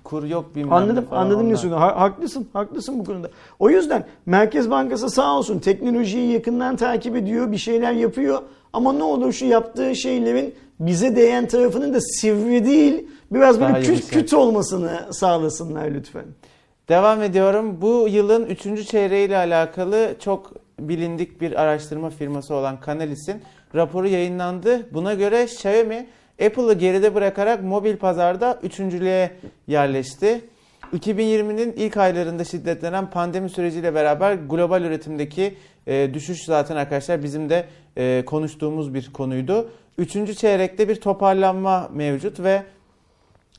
kur yok bilmem ne Anladım, falan anladım ne onlar. söylüyorsun. Ha- Haklısın, haklısın bu konuda. O yüzden Merkez Bankası sağ olsun teknolojiyi yakından takip ediyor, bir şeyler yapıyor. Ama ne olur şu yaptığı şeylerin bize değen tarafının da sivri değil, biraz böyle küt küt olmasını sağlasınlar lütfen. Devam ediyorum. Bu yılın 3. çeyreğiyle alakalı çok bilindik bir araştırma firması olan Canalis'in raporu yayınlandı. Buna göre Xiaomi Apple'ı geride bırakarak mobil pazarda üçüncülüğe yerleşti. 2020'nin ilk aylarında şiddetlenen pandemi süreciyle beraber global üretimdeki e, düşüş zaten arkadaşlar bizim de e, konuştuğumuz bir konuydu. Üçüncü çeyrekte bir toparlanma mevcut ve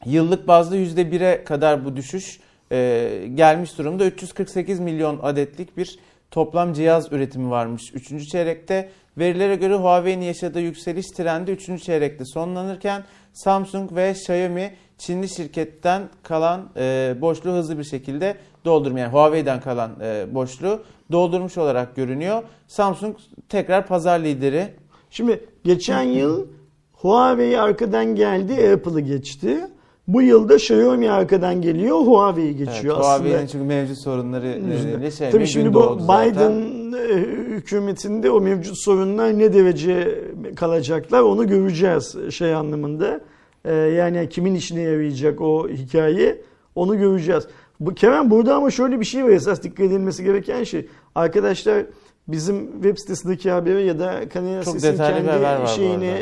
Yıllık bazda %1'e kadar bu düşüş e, gelmiş durumda. 348 milyon adetlik bir toplam cihaz üretimi varmış 3. çeyrekte. Verilere göre Huawei'nin yaşadığı yükseliş trendi 3. çeyrekte sonlanırken Samsung ve Xiaomi Çinli şirketten kalan e, boşluğu hızlı bir şekilde doldurmuyor. Yani Huawei'den kalan e, boşluğu doldurmuş olarak görünüyor. Samsung tekrar pazar lideri. Şimdi geçen yıl Huawei arkadan geldi, Apple'ı geçti. Bu yılda Xiaomi arkadan geliyor, Huawei'yi Evet, geçiyor aslında. Huawei'nin çünkü mevcut sorunları nedeniyle Xiaomi Tabii şimdi bu zaten. Biden e, hükümetinde o mevcut sorunlar ne derece kalacaklar onu göreceğiz şey anlamında. E, Yani kimin işine yarayacak o hikaye onu göreceğiz. Bu Kerem burada ama şöyle bir şey var esas dikkat edilmesi gereken şey. Arkadaşlar bizim web sitesindeki haberi ya da Kanal Çok Ses'in kendi arada.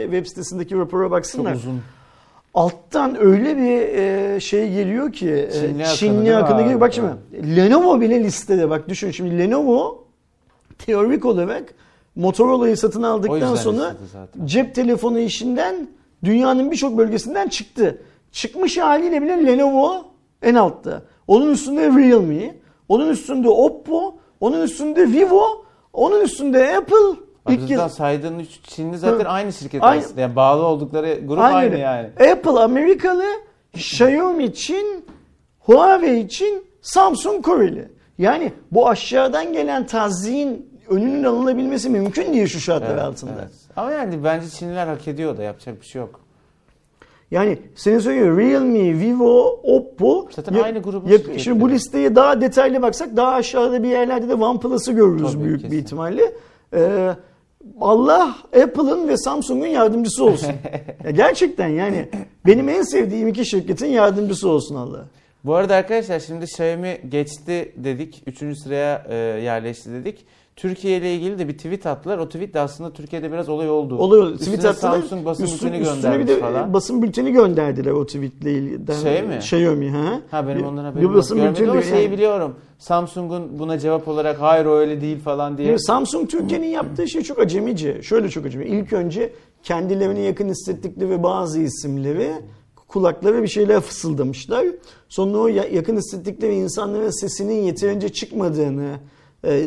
web sitesindeki rapora Çok baksınlar. uzun. Alttan öyle bir e, şey geliyor ki e, Çinli akını Çinli abi? geliyor. Bak şimdi Lenovo bile listede bak düşün şimdi Lenovo teorik olarak Motorola'yı satın aldıktan sonra cep telefonu işinden dünyanın birçok bölgesinden çıktı. Çıkmış haliyle bile Lenovo en altta. Onun üstünde Realme, onun üstünde Oppo, onun üstünde Vivo, onun üstünde Apple. İlk İlk kez saydığın üç Çinli zaten Hı. aynı şirket Aynı. aslında. Yani bağlı oldukları grup aynı öyle. yani. Apple Amerikalı, Xiaomi Çin, Huawei Çin, Samsung Koreli. Yani bu aşağıdan gelen tazyiğin önünün alınabilmesi mümkün değil şu şartlar Evet, altında. evet. Ama yani bence Çinliler hak ediyor da yapacak bir şey yok. Yani senin söylüyor Realme, Vivo, Oppo. Zaten ya- aynı grubun ya-. Şimdi bu listeye daha detaylı baksak daha aşağıda bir yerlerde de OnePlus'ı görürüz Tabii, büyük bir kesin. ihtimalle. Ee, Allah Apple'ın ve Samsung'un yardımcısı olsun. ya gerçekten yani benim en sevdiğim iki şirketin yardımcısı olsun Allah. Bu arada arkadaşlar şimdi Xiaomi geçti dedik. Üçüncü sıraya e, yerleşti dedik. Türkiye ile ilgili de bir tweet attılar. O tweet de aslında Türkiye'de biraz olay oldu. Oluyor. Üstüne Tweet attılar. Samsung basın Üstü- bülteni göndermiş bir de falan. basın bülteni gönderdiler o tweetle ilgili. Xiaomi? Xiaomi ha. Ha benim Bir- ondan bir haberim yok. basın Görmedim ama şeyi yani- biliyorum. Samsung'un buna cevap olarak hayır o öyle değil falan diye. Yani Samsung Türkiye'nin yaptığı şey çok acemice. Şöyle çok acemi. İlk önce kendilerine yakın hissettikleri bazı isimleri kulaklara bir şeyler fısıldamışlar. Sonra o ya- yakın hissettikleri insanların sesinin yeterince çıkmadığını e,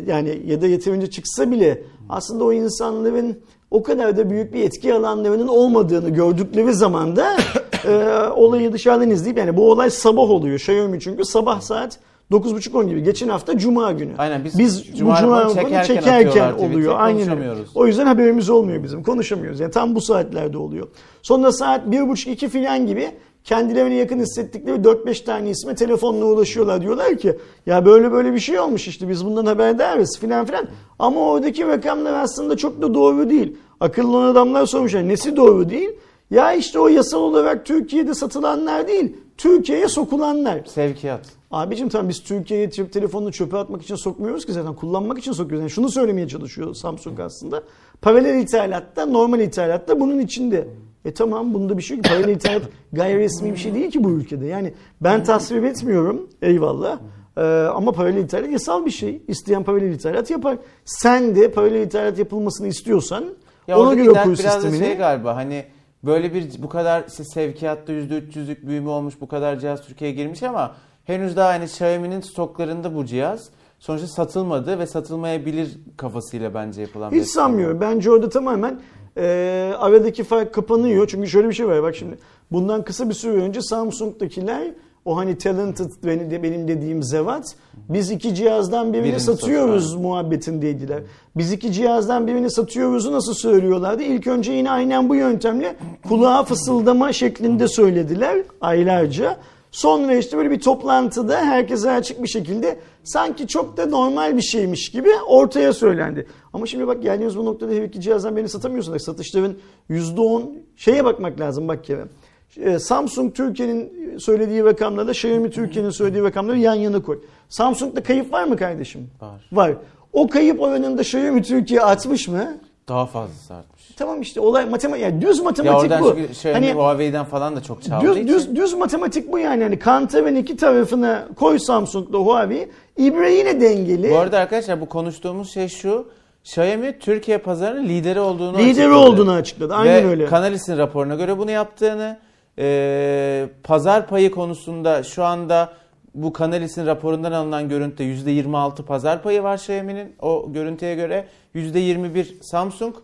yani ya da yeterince çıksa bile aslında o insanların o kadar da büyük bir etki alanlarının olmadığını gördükleri zaman da e, olayı dışarıdan izleyip yani bu olay sabah oluyor. Xiaomi çünkü sabah saat 9.30-10 gibi. Geçen hafta Cuma günü. Aynen, biz biz Cuma bu Cuma günü çekerken çekerken, oluyor. Aynen. O yüzden haberimiz olmuyor bizim. Konuşamıyoruz. Yani tam bu saatlerde oluyor. Sonra saat 1.30-2 filan gibi kendilerine yakın hissettikleri 4-5 tane isme telefonla ulaşıyorlar. Diyorlar ki ya böyle böyle bir şey olmuş işte biz bundan haberdarız filan filan. Ama oradaki rakamlar aslında çok da doğru değil. Akıllı olan adamlar sormuşlar nesi doğru değil? Ya işte o yasal olarak Türkiye'de satılanlar değil, Türkiye'ye sokulanlar. Sevkiyat. Abicim tamam biz Türkiye'ye cep telefonunu çöpe atmak için sokmuyoruz ki zaten kullanmak için sokuyoruz. Yani şunu söylemeye çalışıyor Samsung aslında. Paralel ithalatta, normal ithalatta bunun içinde. E tamam bunda bir şey yok. Paralel ithalat gayri resmi bir şey değil ki bu ülkede. Yani ben tasvip etmiyorum eyvallah. Ee, ama paralel ithalat yasal bir şey. İsteyen paralel ithalat yapar. Sen de paralel ithalat yapılmasını istiyorsan Ya ona göre kur biraz sistemini. şey galiba hani böyle bir bu kadar işte sevkiyatta %300'lük büyüme olmuş bu kadar cihaz Türkiye'ye girmiş ama henüz daha hani Xiaomi'nin stoklarında bu cihaz sonuçta satılmadı ve satılmayabilir kafasıyla bence yapılan bir Hiç açıklama. sanmıyorum. Bence orada tamamen e, aradaki fark kapanıyor. Çünkü şöyle bir şey var. Bak şimdi bundan kısa bir süre önce Samsung'dakiler o hani talented benim, de- benim dediğim zevat biz iki cihazdan birini Birini satıyoruz satıyor. muhabbetindeydiler. Biz iki cihazdan birini satıyoruzu nasıl söylüyorlardı? İlk önce yine aynen bu yöntemle kulağa fısıldama şeklinde söylediler aylarca. Sonra işte böyle bir toplantıda herkese açık bir şekilde sanki çok da normal bir şeymiş gibi ortaya söylendi. Ama şimdi bak geldiğimiz bu noktada her iki cihazdan birini satamıyorsun. da Satışların %10 şeye bakmak lazım bak Kerem. Ee, Samsung Türkiye'nin söylediği rakamlarla Xiaomi Türkiye'nin söylediği rakamları yan yana koy. Samsung'da kayıp var mı kardeşim? Var. Var. O kayıp oranında Xiaomi Türkiye artmış mı? Daha fazlası artmış. Tamam işte olay matematik yani düz Ya matematik oradan bu. Xiaomi Hani Huawei'den falan da çok çaldığı düz, için. düz, düz matematik bu yani. Hani Kantar'ın iki tarafına koy Samsung'la Huawei. İbre yine dengeli. Bu arada arkadaşlar bu konuştuğumuz şey şu. Xiaomi Türkiye pazarının lideri olduğunu Lideri açıkladı. olduğunu açıkladı. Aynen Ve öyle. Canalis'in raporuna göre bunu yaptığını, e, pazar payı konusunda şu anda bu Canalis'in raporundan alınan görüntüde %26 pazar payı var Xiaomi'nin o görüntüye göre. %21 Samsung.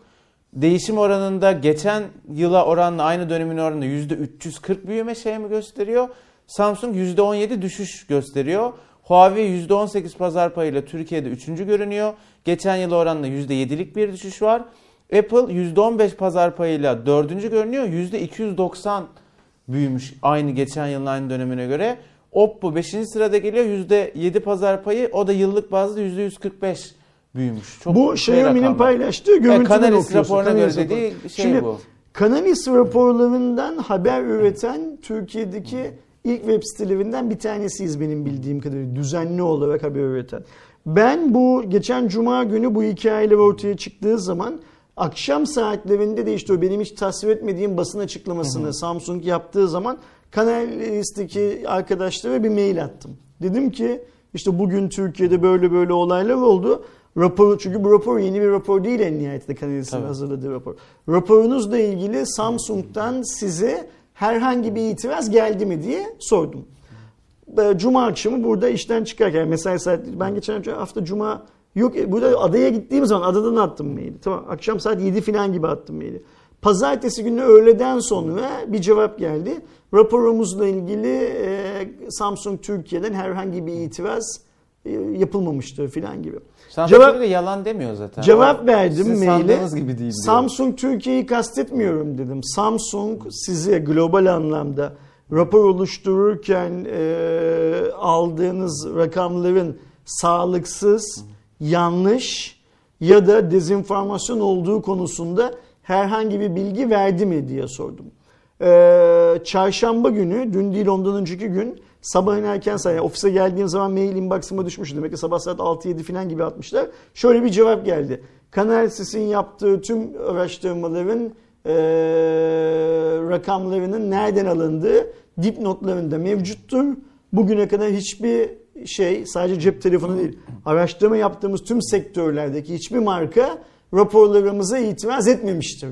Değişim oranında geçen yıla oranla aynı dönemin oranında %340 büyüme Xiaomi gösteriyor. Samsung %17 düşüş gösteriyor. Huawei %18 pazar payıyla Türkiye'de 3. görünüyor. Geçen yıla oranla %7'lik bir düşüş var. Apple %15 pazar payıyla 4. görünüyor. %290 büyümüş aynı geçen yılın aynı dönemine göre. Oppo 5. sırada geliyor. %7 pazar payı. O da yıllık bazda %145 büyümüş. Çok bu şey Xiaomi'nin rakamlar. paylaştığı görüntüden Canalis okuyorsun. raporuna göre dediği şey Şimdi, bu. Canalis raporlarından haber üreten Türkiye'deki ilk web sitelerinden bir tanesiyiz benim bildiğim kadarıyla. Düzenli olarak haber üreten. Ben bu geçen cuma günü bu hikayeler ortaya çıktığı zaman akşam saatlerinde de işte o benim hiç tasvir etmediğim basın açıklamasını Samsung yaptığı zaman Canalis'teki arkadaşlara bir mail attım. Dedim ki işte bugün Türkiye'de böyle böyle olaylar oldu. Rapor, çünkü bu rapor yeni bir rapor değil en nihayetinde Canalis'in Tabii. hazırladığı rapor. Raporunuzla ilgili Samsung'dan size herhangi bir itiraz geldi mi diye sordum. Ee, Cuma akşamı burada işten çıkarken mesai saat ben geçen hafta Cuma yok e, burada adaya gittiğim zaman adadan attım maili. Tamam akşam saat 7 falan gibi attım maili. Pazartesi günü öğleden sonra bir cevap geldi. Raporumuzla ilgili e, Samsung Türkiye'den herhangi bir itiraz e, yapılmamıştır filan gibi. Samsung Cevap- de yalan demiyor zaten. Cevap O verdim maile. gibi değil. Samsung Türkiye'yi kastetmiyorum dedim. Samsung size global anlamda rapor oluştururken e, aldığınız rakamların sağlıksız, yanlış ya da dezenformasyon olduğu konusunda herhangi bir bilgi verdi mi diye sordum. Ee, çarşamba günü, dün değil ondan önceki gün sabahın erken saat, yani ofise geldiğim zaman mail inbox'ıma düşmüş. Demek ki sabah saat 6-7 falan gibi atmışlar. Şöyle bir cevap geldi. Kanal Sis'in yaptığı tüm araştırmaların ee, rakamlarının nereden alındığı dipnotlarında mevcuttur. Bugüne kadar hiçbir şey sadece cep telefonu değil araştırma yaptığımız tüm sektörlerdeki hiçbir marka raporlarımıza itiraz etmemiştir.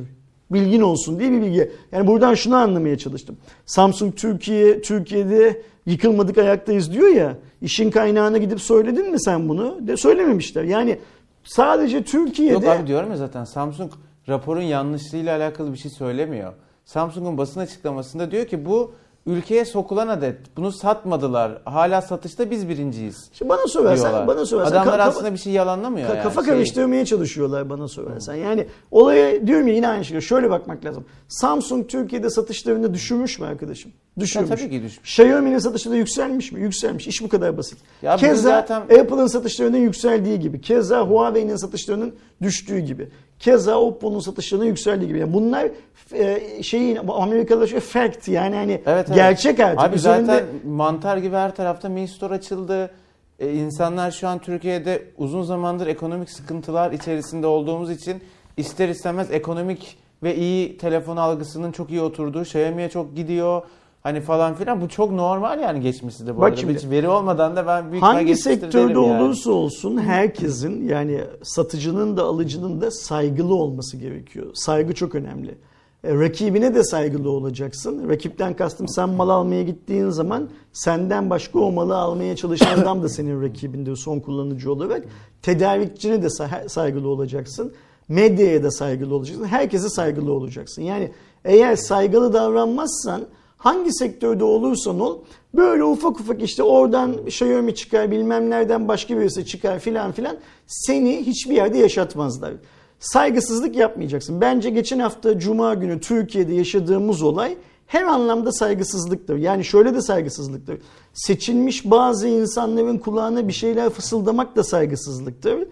Bilgin olsun diye bir bilgi. Yani buradan şunu anlamaya çalıştım. Samsung Türkiye Türkiye'de yıkılmadık ayaktayız diyor ya. İşin kaynağına gidip söyledin mi sen bunu? De söylememişler. Yani sadece Türkiye'de Yok abi diyorum ya zaten Samsung raporun yanlışlığıyla alakalı bir şey söylemiyor. Samsung'un basın açıklamasında diyor ki bu ülkeye sokulan adet. Bunu satmadılar. Hala satışta biz birinciyiz. İşte bana sorarsan, diyorlar. bana sorarsan Adamlar ka- aslında bir şey yalanlamıyor Ka- yani. kafa Şey- karıştırmaya çalışıyorlar bana sorarsan. Yani olaya diyorum ya yine aynı şey. Şöyle bakmak lazım. Samsung Türkiye'de satışlarını düşürmüş mü arkadaşım? Düşürmüş. tabii ki düşmüş. Xiaomi'nin satışları yükselmiş mi? Yükselmiş. İş bu kadar basit. Ya Keza zaten- Apple'ın satışlarının yükseldiği gibi. Keza Huawei'nin satışlarının düştüğü gibi. Keza Oppo'nun satışlarının yükseldiği gibi. Yani bunlar e, şeyin Amerikalılar şey fact yani hani Evet, evet. gerçek artık. Abi Üzerinde- zaten mantar gibi her tarafta Mi Store açıldı. Ee, insanlar şu an Türkiye'de uzun zamandır ekonomik sıkıntılar içerisinde olduğumuz için ister istemez ekonomik ve iyi telefon algısının çok iyi oturduğu Xiaomi'ye çok gidiyor. Hani falan filan bu çok normal yani geçmişte de bu Bak arada. şimdi, Hiç veri olmadan da ben büyük Hangi sektörde yani. olursa olsun herkesin yani satıcının da alıcının da saygılı olması gerekiyor. Saygı çok önemli. E, rakibine de saygılı olacaksın. Rakipten kastım sen mal almaya gittiğin zaman senden başka o malı almaya çalışan adam da senin rakibinde son kullanıcı olarak. Tedarikçine de sa- saygılı olacaksın. Medyaya da saygılı olacaksın. Herkese saygılı olacaksın. Yani eğer saygılı davranmazsan hangi sektörde olursan ol böyle ufak ufak işte oradan Xiaomi çıkar bilmem nereden başka birisi çıkar filan filan seni hiçbir yerde yaşatmazlar. Saygısızlık yapmayacaksın. Bence geçen hafta Cuma günü Türkiye'de yaşadığımız olay her anlamda saygısızlıktır. Yani şöyle de saygısızlıktır. Seçilmiş bazı insanların kulağına bir şeyler fısıldamak da saygısızlıktır.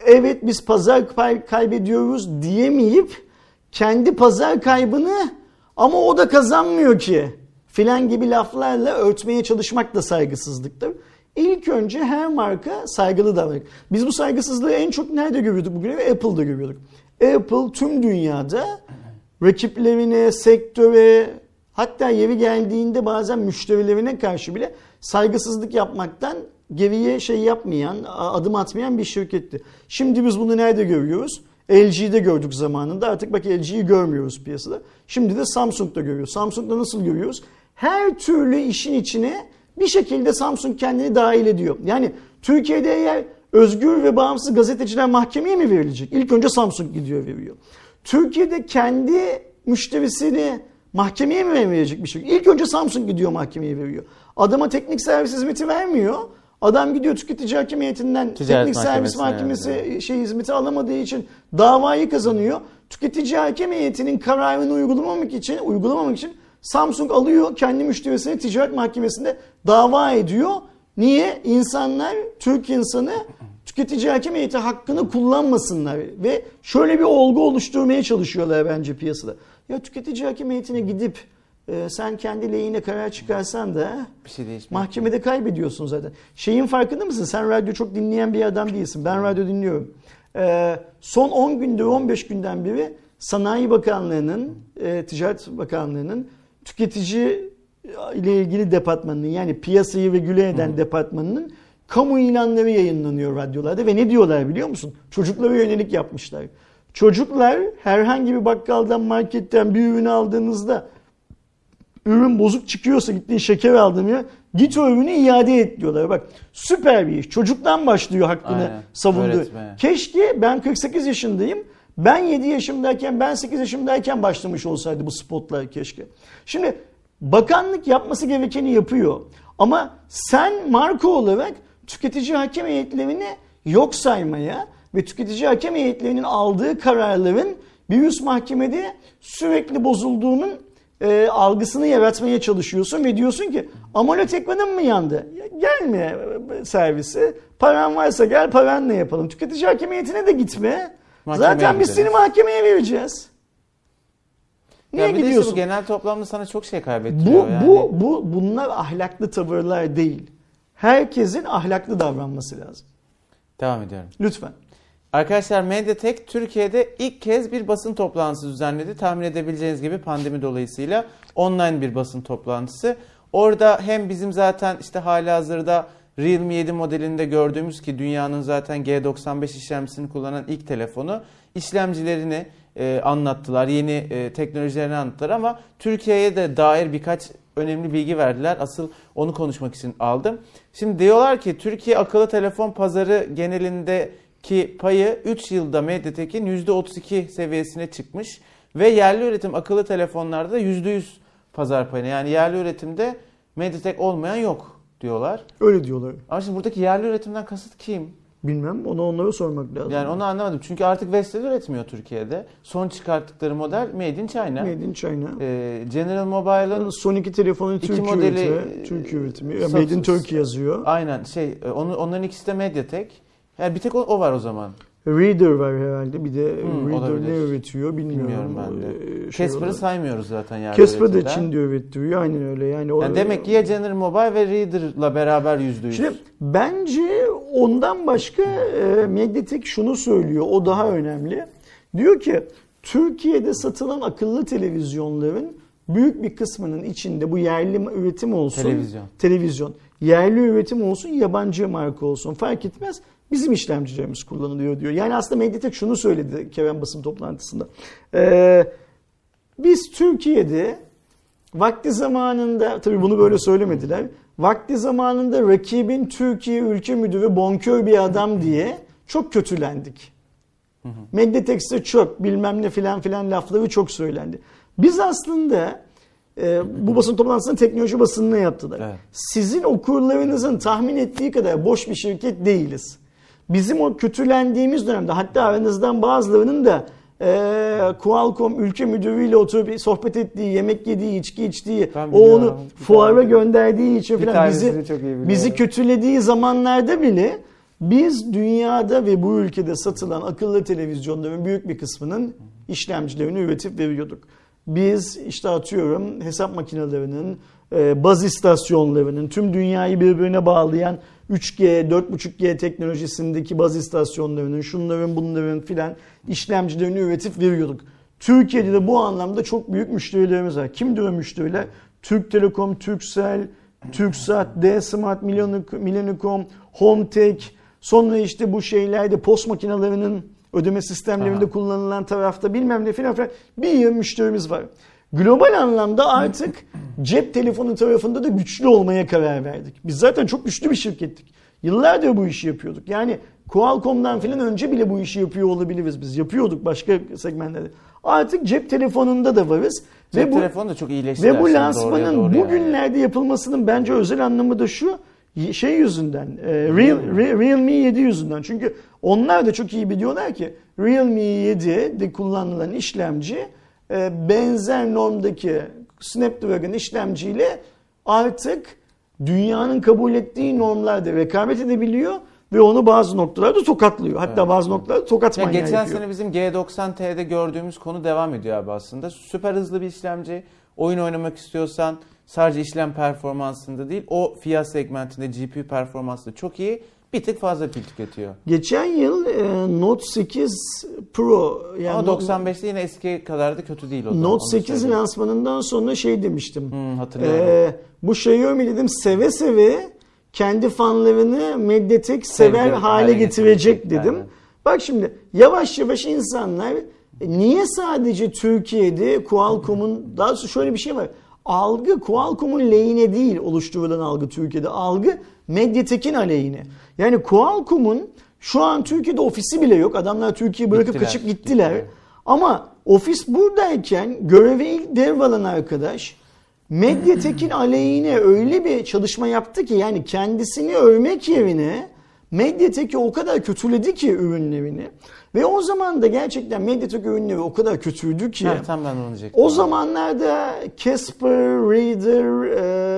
Evet biz pazar kaybediyoruz diyemeyip kendi pazar kaybını ama o da kazanmıyor ki filan gibi laflarla örtmeye çalışmak da saygısızlıktır. İlk önce her marka saygılı davranır. Biz bu saygısızlığı en çok nerede görüyorduk bugüne ve Apple'da görüyorduk. Apple tüm dünyada rakiplerine, sektöre hatta yeri geldiğinde bazen müşterilerine karşı bile saygısızlık yapmaktan geriye şey yapmayan, adım atmayan bir şirketti. Şimdi biz bunu nerede görüyoruz? LG'de gördük zamanında. Artık bak LG'yi görmüyoruz piyasada. Şimdi de Samsung'da görüyoruz. Samsung'da nasıl görüyoruz? Her türlü işin içine bir şekilde Samsung kendini dahil ediyor. Yani Türkiye'de eğer özgür ve bağımsız gazeteciler mahkemeye mi verilecek? İlk önce Samsung gidiyor veriyor. Türkiye'de kendi müşterisini mahkemeye mi verecek bir şey? İlk önce Samsung gidiyor mahkemeye veriyor. Adama teknik servis hizmeti vermiyor. Adam gidiyor tüketici hakem heyetinden Ticaret teknik servis mahkemesi şey hizmeti alamadığı için davayı kazanıyor. Tüketici hakem heyetinin kararını uygulamamak için uygulamamak için Samsung alıyor kendi müşterisini ticaret mahkemesinde dava ediyor. Niye? İnsanlar, Türk insanı tüketici hakem heyeti hakkını kullanmasınlar ve şöyle bir olgu oluşturmaya çalışıyorlar bence piyasada. Ya tüketici hakem heyetine gidip e, sen kendi lehine karar çıkarsan da Bir şey değişmiyor. mahkemede kaybediyorsun zaten. Şeyin farkında mısın? Sen radyo çok dinleyen bir adam değilsin. Ben radyo dinliyorum. E, son 10 günde 15 günden beri Sanayi Bakanlığı'nın, e, Ticaret Bakanlığı'nın tüketici ile ilgili departmanının yani piyasayı regüle eden departmanının kamu ilanları yayınlanıyor radyolarda ve ne diyorlar biliyor musun? Çocuklara yönelik yapmışlar. Çocuklar herhangi bir bakkaldan marketten bir ürün aldığınızda ürün bozuk çıkıyorsa gittiğin şeker aldın ya git o ürünü iade et diyorlar. Bak süper bir iş. Çocuktan başlıyor hakkını Aynen. savunduğu. Öğretmeye. Keşke ben 48 yaşındayım. Ben 7 yaşımdayken ben 8 yaşımdayken başlamış olsaydı bu spotlar keşke. Şimdi bakanlık yapması gerekeni yapıyor. Ama sen marka olarak tüketici hakem heyetlerini yok saymaya ve tüketici hakem heyetlerinin aldığı kararların bir üst mahkemede sürekli bozulduğunun e, algısını yaratmaya çalışıyorsun ve diyorsun ki AMOLED ekranın mı yandı? Ya Gelme servise. Paran varsa gel paranla yapalım. Tüketici hakem heyetine de gitme. Mahkemeye Zaten biz seni mahkemeye vereceğiz. Niye ya gidiyorsun? bu genel toplamda sana çok şey kaybettiriyor Bu, yani. bu, bu, bunlar ahlaklı tavırlar değil. Herkesin ahlaklı davranması lazım. Devam ediyorum. Lütfen. Arkadaşlar Mediatek Türkiye'de ilk kez bir basın toplantısı düzenledi. Tahmin edebileceğiniz gibi pandemi dolayısıyla online bir basın toplantısı. Orada hem bizim zaten işte hali hazırda Realme 7 modelinde gördüğümüz ki dünyanın zaten G95 işlemcisini kullanan ilk telefonu işlemcilerini e, anlattılar. Yeni e, teknolojilerini anlattılar ama Türkiye'ye de dair birkaç önemli bilgi verdiler. Asıl onu konuşmak için aldım. Şimdi diyorlar ki Türkiye akıllı telefon pazarı genelindeki payı 3 yılda Mediatek'in %32 seviyesine çıkmış ve yerli üretim akıllı telefonlarda %100 pazar payına. Yani yerli üretimde Mediatek olmayan yok diyorlar. Öyle diyorlar. Ama şimdi buradaki yerli üretimden kasıt kim? Bilmem onu onlara sormak lazım. Yani onu anlamadım. Çünkü artık Vestel üretmiyor Türkiye'de. Son çıkarttıkları model Made in China. Made in China. Ee, General Mobile'ın Son iki telefonu İki Türkiye modeli, üretimi. Türkiye üretimi. Ya, satış- Made in Turkey yazıyor. aynen şey e, onu, onların ikisi de Mediatek. Yani bir tek o, o var o zaman. Reader var herhalde. Bir de Hmm, Reader olabilir. ne üretiyor bilmiyorum. Bilmiyorum ben de. Ee, şey Casper'ı saymıyoruz zaten yani. Casper da Çin'de ürettiriyor. Aynen öyle. Yani, o- Yani demek ki ya General Mobile ve Reader'la beraber %100. Şimdi bence ondan başka e, Mediatek şunu söylüyor. O daha önemli. Diyor ki Türkiye'de satılan akıllı televizyonların büyük bir kısmının içinde bu yerli üretim olsun. Televizyon. Televizyon. Yerli üretim olsun, yabancı marka olsun fark etmez. Bizim işlemcilerimiz kullanılıyor diyor. Yani aslında Mediatek şunu söyledi Kerem basın toplantısında. Ee, biz Türkiye'de vakti zamanında tabii bunu böyle söylemediler. Vakti zamanında rakibin Türkiye ülke müdürü bonkör bir adam diye çok kötülendik. Mediatek'te çok bilmem ne filan filan lafları çok söylendi. Biz aslında e, bu basın toplantısını teknoloji basınına yaptılar. Evet. Sizin okurlarınızın tahmin ettiği kadar boş bir şirket değiliz. Bizim o kötülendiğimiz dönemde hatta aranızdan bazılarının da e, Qualcomm ülke müdürüyle oturup sohbet ettiği, yemek yediği, içki içtiği, Ben o onu fuara gönderdiği için falan bizi bizi kötülediği zamanlarda bile biz dünyada ve bu ülkede satılan akıllı televizyonların büyük bir kısmının işlemcilerini üretip veriyorduk. Biz işte atıyorum hesap makinelerinin, e, baz istasyonlarının, tüm dünyayı birbirine bağlayan 3G, 4.5G teknolojisindeki baz istasyonlarının, şunların bunların filan işlemcilerini üretip veriyorduk. Türkiye'de de bu anlamda çok büyük müşterilerimiz var. Kimdir o müşteriler? Türk Telekom, Turkcell, Türksat, D-Smart, Millennium- Hometek, sonra işte bu şeylerde post makinelerinin ödeme sistemlerinde Aha. kullanılan tarafta bilmem ne filan filan bir müşterimiz var. Global anlamda artık cep telefonu tarafında da güçlü olmaya karar verdik. Biz zaten çok güçlü bir şirkettik. Yıllardır bu işi yapıyorduk. Yani Qualcomm'dan filan önce bile bu işi yapıyor olabiliriz biz. Yapıyorduk başka segmentlerde. Artık cep telefonunda da varız. Cep ve bu telefonu da çok iyileşti. ve bu lansmanın doğru yani. bugünlerde yapılmasının bence özel anlamı da şu şey yüzünden e, Real, Re- Realme 7 yüzünden. Çünkü onlar da çok iyi biliyorlar ki Realme 7'de kullanılan işlemci benzer normdaki Snapdragon işlemciyle artık dünyanın kabul ettiği normlarda rekabet edebiliyor ve onu bazı noktalarda tokatlıyor. Hatta Evet. bazı noktalarda tokat Ya manyağı geçen yapıyor. sene bizim G90T'de gördüğümüz konu devam ediyor abi aslında. Süper hızlı bir işlemci. Oyun oynamak istiyorsan sadece işlem performansında değil o fiyat segmentinde GPU performansı da çok iyi. Bir tık fazla pil tüketiyor. Geçen yıl e, Note 8 Pro yani Ama Note- 95'te yine eski kadar da kötü değil o zaman. Note onu 8 söyleyeyim. lansmanından sonra şey demiştim. Hmm, hatırlıyorum. Ee, bu Xiaomi dedim seve seve kendi fanlarını Mediatek sever Sevdir hale hale getirecek getirecek, dedim. aynen. Bak şimdi yavaş yavaş insanlar e, niye sadece Türkiye'de Qualcomm'un daha doğrusu şöyle bir şey var. Algı Qualcomm'un lehine değil oluşturulan algı Türkiye'de. Algı Mediatek'in aleyhine. Yani Qualcomm'un şu an Türkiye'de ofisi bile yok. Adamlar Türkiye'yi bırakıp Gittiler, kaçıp gittiler. gittiler. Ama ofis buradayken göreve ilk devralan arkadaş Mediatek'in aleyhine öyle bir çalışma yaptı ki yani kendisini övmek yerine Mediatek'i o kadar kötüledi ki ürünlerini. Ve o zaman da gerçekten Mediatek ürünleri o kadar kötüydü ki. Ha, tam ben onu. O zamanlarda Casper, Raider,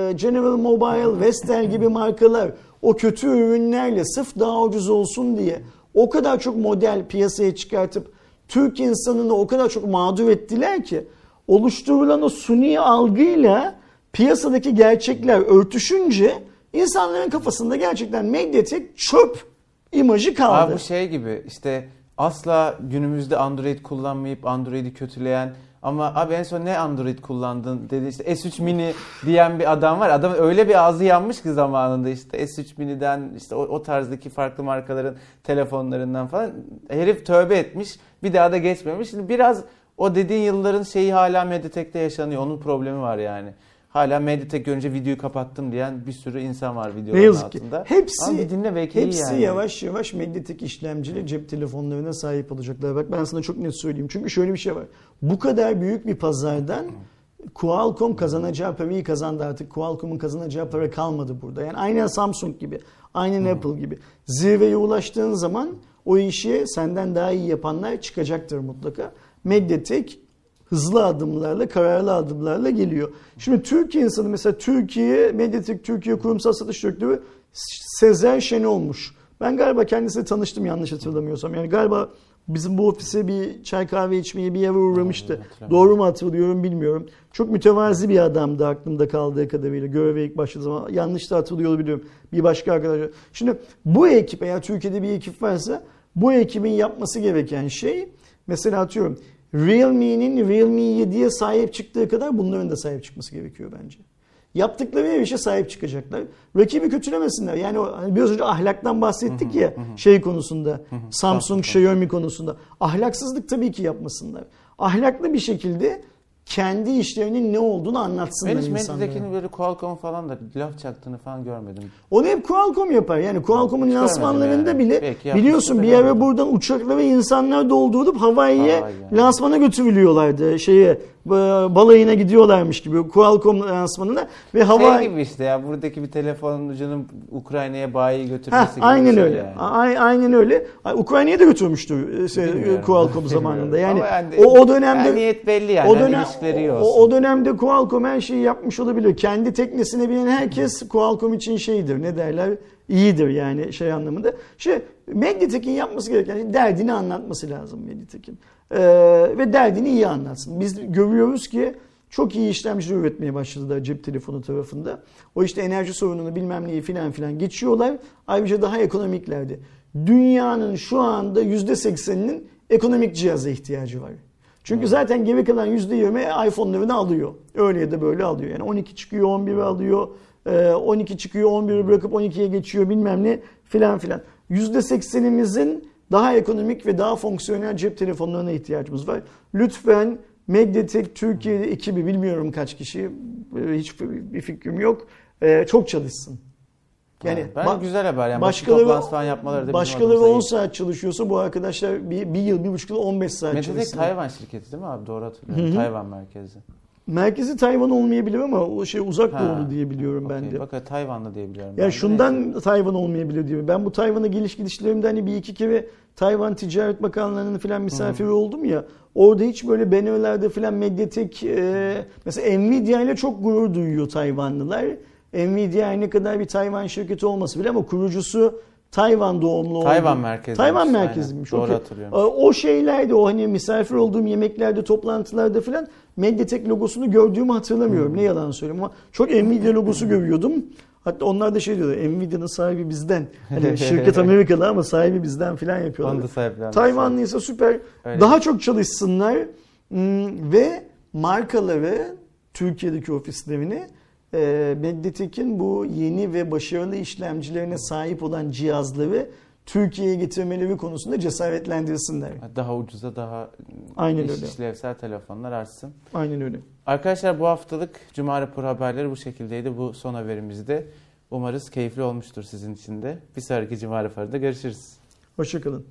e, General Mobile, Vestel gibi markalar o kötü ürünlerle sırf daha ucuz olsun diye o kadar çok model piyasaya çıkartıp Türk insanını o kadar çok mağdur ettiler ki oluşturulan o suni algıyla piyasadaki gerçekler örtüşünce insanların kafasında gerçekten Mediatek çöp imajı kaldı. Abi bu şey gibi işte asla günümüzde Android kullanmayıp Android'i kötüleyen ama abi en son ne Android kullandın dedi işte S3 mini diyen bir adam var. Adam öyle bir ağzı yanmış ki zamanında işte S3 mini'den işte o, o tarzdaki farklı markaların telefonlarından falan herif tövbe etmiş. Bir daha da geçmemiş. Şimdi biraz o dediğin yılların şeyi hala Mediatek'te yaşanıyor. Onun problemi var yani. Hala Mediatek görünce videoyu kapattım diyen bir sürü insan var videoların Ne yazık ki. altında. Hepsi, Ama bir dinle belki hepsi yani. yavaş yavaş Mediatek işlemcili cep telefonlarına sahip olacaklar. Bak ben sana çok net söyleyeyim. Çünkü şöyle bir şey var. Bu kadar büyük bir pazardan Qualcomm kazanacağı parayı kazandı artık. Qualcomm'un kazanacağı para kalmadı burada. Yani aynen Samsung gibi, aynen Apple gibi. Zirveye ulaştığın zaman o işi senden daha iyi yapanlar çıkacaktır mutlaka. Mediatek hızlı adımlarla, kararlı adımlarla geliyor. Şimdi Türkiye insanı mesela Türkiye, Mediatek Türkiye Kurumsal Satış Direktörü Sezer Şen olmuş. Ben galiba kendisiyle tanıştım yanlış hatırlamıyorsam. Yani galiba bizim bu ofise bir çay kahve içmeye bir yere uğramıştı. Doğru mu hatırlıyorum bilmiyorum. Çok mütevazi bir adamdı aklımda kaldığı kadarıyla. Göreve ilk başladığı zaman yanlış da hatırlıyor biliyorum. Bir başka arkadaş. Şimdi bu ekip eğer Türkiye'de bir ekip varsa bu ekibin yapması gereken şey mesela atıyorum Realme'nin Realme 7'ye sahip çıktığı kadar bunların da sahip çıkması gerekiyor bence. Yaptıkları her işe sahip çıkacaklar. Rakibi kötülemesinler. Yani o, hani biraz önce ahlaktan bahsettik ya şey konusunda. Samsung, Xiaomi konusunda. Ahlaksızlık tabii ki yapmasınlar. Ahlaklı bir şekilde kendi işlerinin ne olduğunu anlatsınlar Ben hiç insanlara. Mediatek'in böyle Qualcomm falan da laf çaktığını falan görmedim. Onu hep Qualcomm yapar. Yani Qualcomm'un lansmanlarında yani. bile yapmıştır biliyorsun bir görmedim. buradan uçakla ve insanlar doldurup Hawaii'ye Hawaii yani. lansmana götürülüyorlardı. Şeye balayına gidiyorlarmış gibi Qualcomm lansmanına ve Hawaii Şey gibi işte ya buradaki bir telefonun ucunun Ukrayna'ya bayi götürmesi gibi aynen şey öyle. yani. A- Aynen öyle. Ay, Ukrayna'ya da götürmüştü e, şey, Bilmiyorum. Qualcomm zamanında. Yani Ama o, o dönemde yani niyet belli yani. o Hani dönem iyi o, o dönemde Qualcomm her şeyi yapmış olabilir. Kendi teknesine binen herkes Qualcomm için şeydir. Ne derler? İyidir yani şey anlamında. Şey Mediatek'in yapması gereken şey derdini anlatması lazım Mediatek'in. Ee, ve derdini iyi anlatsın. Biz görüyoruz ki çok iyi işlemci üretmeye başladılar cep telefonu tarafında. O işte enerji sorununu bilmem neyi filan filan geçiyorlar. Ayrıca daha ekonomiklerdi. Dünyanın şu anda %80'inin ekonomik cihaza ihtiyacı var. Çünkü zaten geri kalan %20 iPhone'larını alıyor. Öyle ya da böyle alıyor. Yani 12 çıkıyor 11'i alıyor. Ee, 12 çıkıyor 11'i bırakıp 12'ye geçiyor bilmem ne filan filan. %80'imizin daha ekonomik ve daha fonksiyonel cep telefonlarına ihtiyacımız var. Lütfen Mediatek Türkiye ekibi bilmiyorum kaç kişi e, hiç bir fikrim yok. E, çok çalışsın. Yani ben ba- güzel haber yani. başkaları, falan yapmaları da başkaları adımıza 10 iyi. saat çalışıyorsa bu arkadaşlar bir, bir yıl, bir buçuk yıl 15 saat Mediatek çalışsın. Tayvan şirketi değil mi abi? Doğru hatırlıyorum. Hı hı. Tayvan merkezi. Merkezi Tayvan olmayabilir ama o şey uzak Ha, doğulu diye biliyorum ben Okey, de. Bak Tayvanlı diye biliyorum. ben Ya de. şundan Neyse. Tayvan olmayabilir diyor. Ben bu Tayvan'a geliş gidişlerimde hani bir iki kere Tayvan Ticaret Bakanlığı'nın falan misafiri oldum ya. Orada hiç böyle bannerlerde falan Mediatek e, mesela Nvidia ile çok gurur duyuyor Tayvanlılar. Nvidia ne kadar bir Tayvan şirketi olması bile ama kurucusu Tayvan doğumlu Tayvan olduğu- merkeziymiş, Tayvan aynen. merkeziymiş. Doğru okey. hatırlıyorum. E, O şeylerde o hani misafir olduğum yemeklerde toplantılarda falan Mediatek logosunu gördüğümü hatırlamıyorum. Ne yalan söyleyeyim ama çok Nvidia logosu görüyordum. Hatta onlar da şey diyorlar Nvidia'nın sahibi bizden. Hani şirket Amerikalı ama sahibi bizden falan Onu da yapıyorlar. sahiplenmiş. Tayvanlıysa süper. Öyle. Daha çok çalışsınlar Hmm, ve markaları Türkiye'deki ofislerini e, Mediatek'in bu yeni ve başarılı işlemcilerine sahip olan cihazları Türkiye'ye getirmeleri konusunda cesaretlendirsinler. Daha ucuza daha Aynen iş öyle. işlevsel telefonlar artsın. Aynen öyle. Arkadaşlar bu haftalık Cuma Rapor haberleri bu şekildeydi. Bu son haberimizde. Umarız keyifli olmuştur sizin için de. Bir sonraki Cuma Rapor'da görüşürüz. Hoşçakalın.